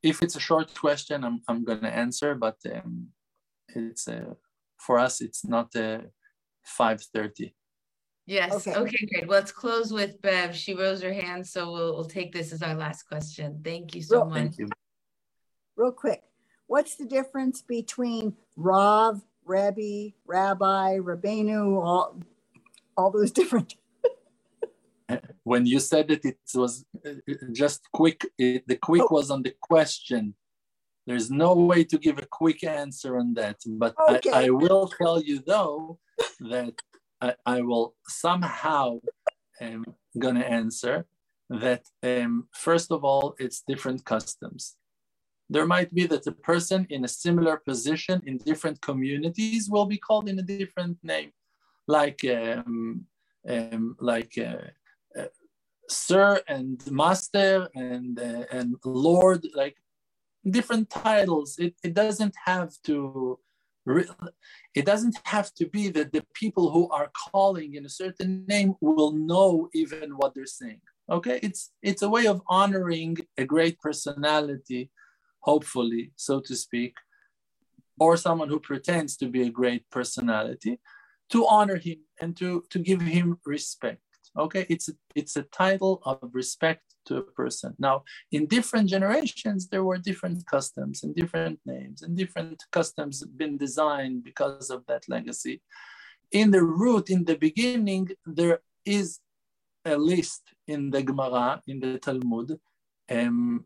if it's a short question, I'm, I'm going to answer, but um, it's uh, for us, it's not uh, 5.30. Yes. Okay. okay, great. Well, let's close with Bev. She rose her hand, so we'll, we'll take this as our last question. Thank you so real, much. Thank you. Real quick, what's the difference between Rav Rabbi, Rabbi, Rabbeinu, all, all those <laughs> different. When you said it, it was uh, just quick. It, the quick oh. was on the question. There's no way to give a quick answer on that, but okay. I, I, will tell you though that I, I will somehow um, gonna answer that. Um, first of all, it's different customs. There might be that a person in a similar position in different communities will be called in a different name, like um, um, like. Uh, sir and master and uh, and lord like different titles. It, it doesn't have to it doesn't have to be that the people who are calling in a certain name will know even what they're saying. Okay? It's it's a way of honoring a great personality hopefully so to speak or someone who pretends to be a great personality to honor him and to to give him respect Okay, it's a, it's a title of respect to a person. Now, in different generations, there were different customs and different names, and different customs been designed because of that legacy. In the root, in the beginning, there is a list in the Gemara, in the Talmud, um,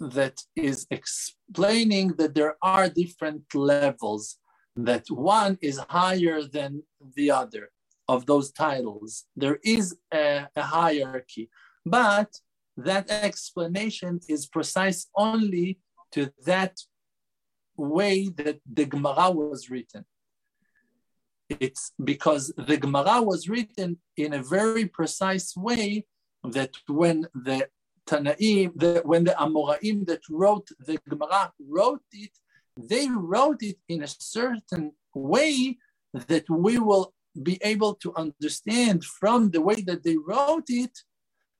that is explaining that there are different levels, that one is higher than the other of those titles. There is a, a hierarchy, but that explanation is precise only to that way that the Gemara was written. It's because the Gemara was written in a very precise way that when the Tanaim, the, when the Amoraim that wrote the Gemara wrote it, they wrote it in a certain way that we will be able to understand from the way that they wrote it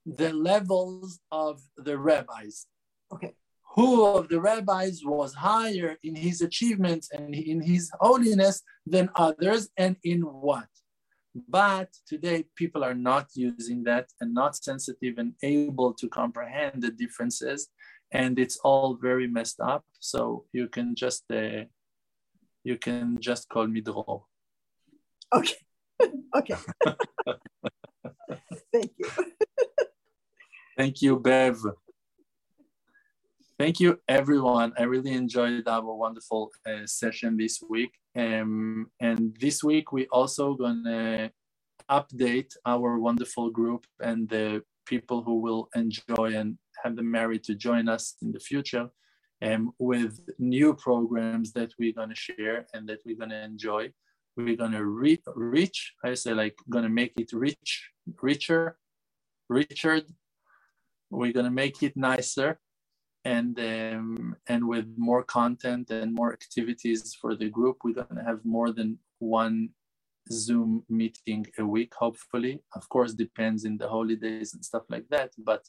the levels of the rabbis. Okay. Who of the rabbis was higher in his achievements and in his holiness than others, and in what? But today, people are not using that and not sensitive and able to comprehend the differences, and it's all very messed up. So you can just uh, you can just call me Dror. Okay. Okay. <laughs> Thank you. Thank you, Bev. Thank you, everyone. I really enjoyed our wonderful uh, session this week. Um, and this week, we also gonna update our wonderful group and the people who will enjoy and have the merit to join us in the future um, with new programs that we're gonna share and that we're gonna enjoy we're gonna re- reach i say like gonna make it rich richer richard we're gonna make it nicer and um, and with more content and more activities for the group. We're gonna have more than one zoom meeting a week hopefully. Of course depends in the holidays and stuff like that but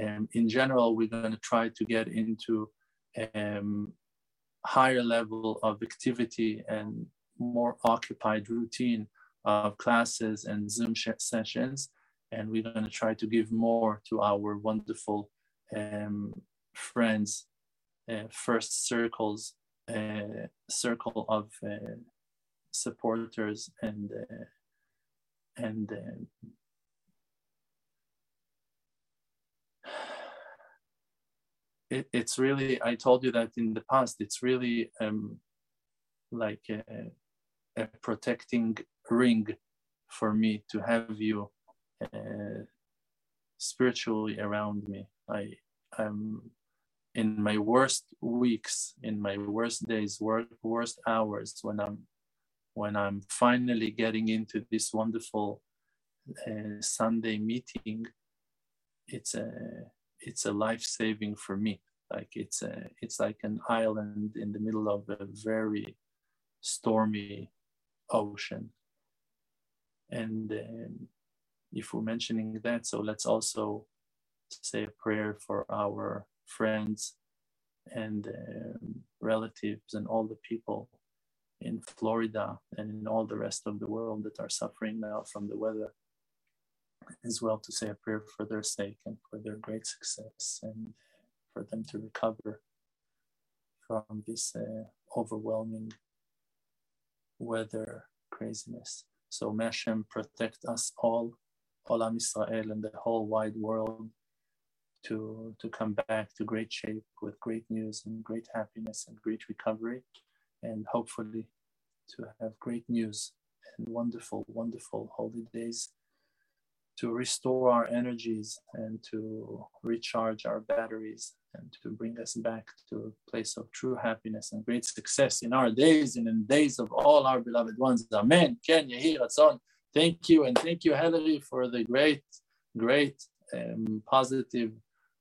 um, in general we're to try to get into um, higher level of activity and more occupied routine of classes and Zoom sessions. And we're going to try to give more to our wonderful um, friends, uh, first circles, uh, circle of uh, supporters and uh, and uh, it, it's really i told you that in the past it's really um, like uh, a protecting ring for me to have you uh, spiritually around me. I am in my worst weeks, in my worst days, worst, worst hours when I'm when I'm finally getting into this wonderful uh, Sunday meeting. It's a it's a life saving for me. Like it's a it's like an island in the middle of a very stormy ocean. And um, if we're mentioning that, so let's also say a prayer for our friends and um, relatives and all the people in Florida and in all the rest of the world that are suffering now from the weather, as well to say a prayer for their sake and for their great success and for them to recover from this uh, overwhelming weather craziness. So may Hashem protect us all, all Am Israel and the whole wide world to, to come back to great shape with great news and great happiness and great recovery and hopefully to have great news and wonderful, wonderful holy days to restore our energies and to recharge our batteries and to bring us back to a place of true happiness and great success in our days and in the days of all our beloved ones. Amen. Ken Yehi Ratzon. Thank you. And thank you, Hilary, for the great, great um, positive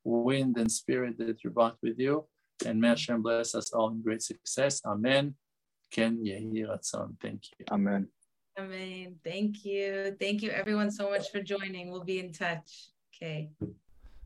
wind and spirit that you brought with you. And may Hashem bless us all in great success. Amen. Ken Yehi Ratzon. Thank you. Amen. Thank you. Thank you, everyone, so much for joining. We'll be in touch. Okay.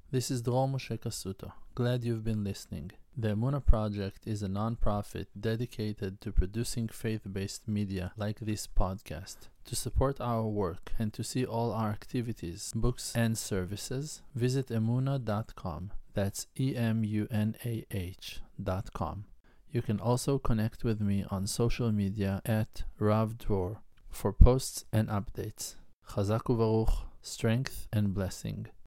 This is Dror Moshe Kasuto. Glad you've been listening. The Emunah Project is a non-profit dedicated to producing faith-based media like this podcast. To support our work and to see all our activities, books, and services, visit emunah.com. That's E M U N A H.com. You can also connect with me on social media at Rav Dror for posts and updates. Chazak u'Baruch, strength and blessing.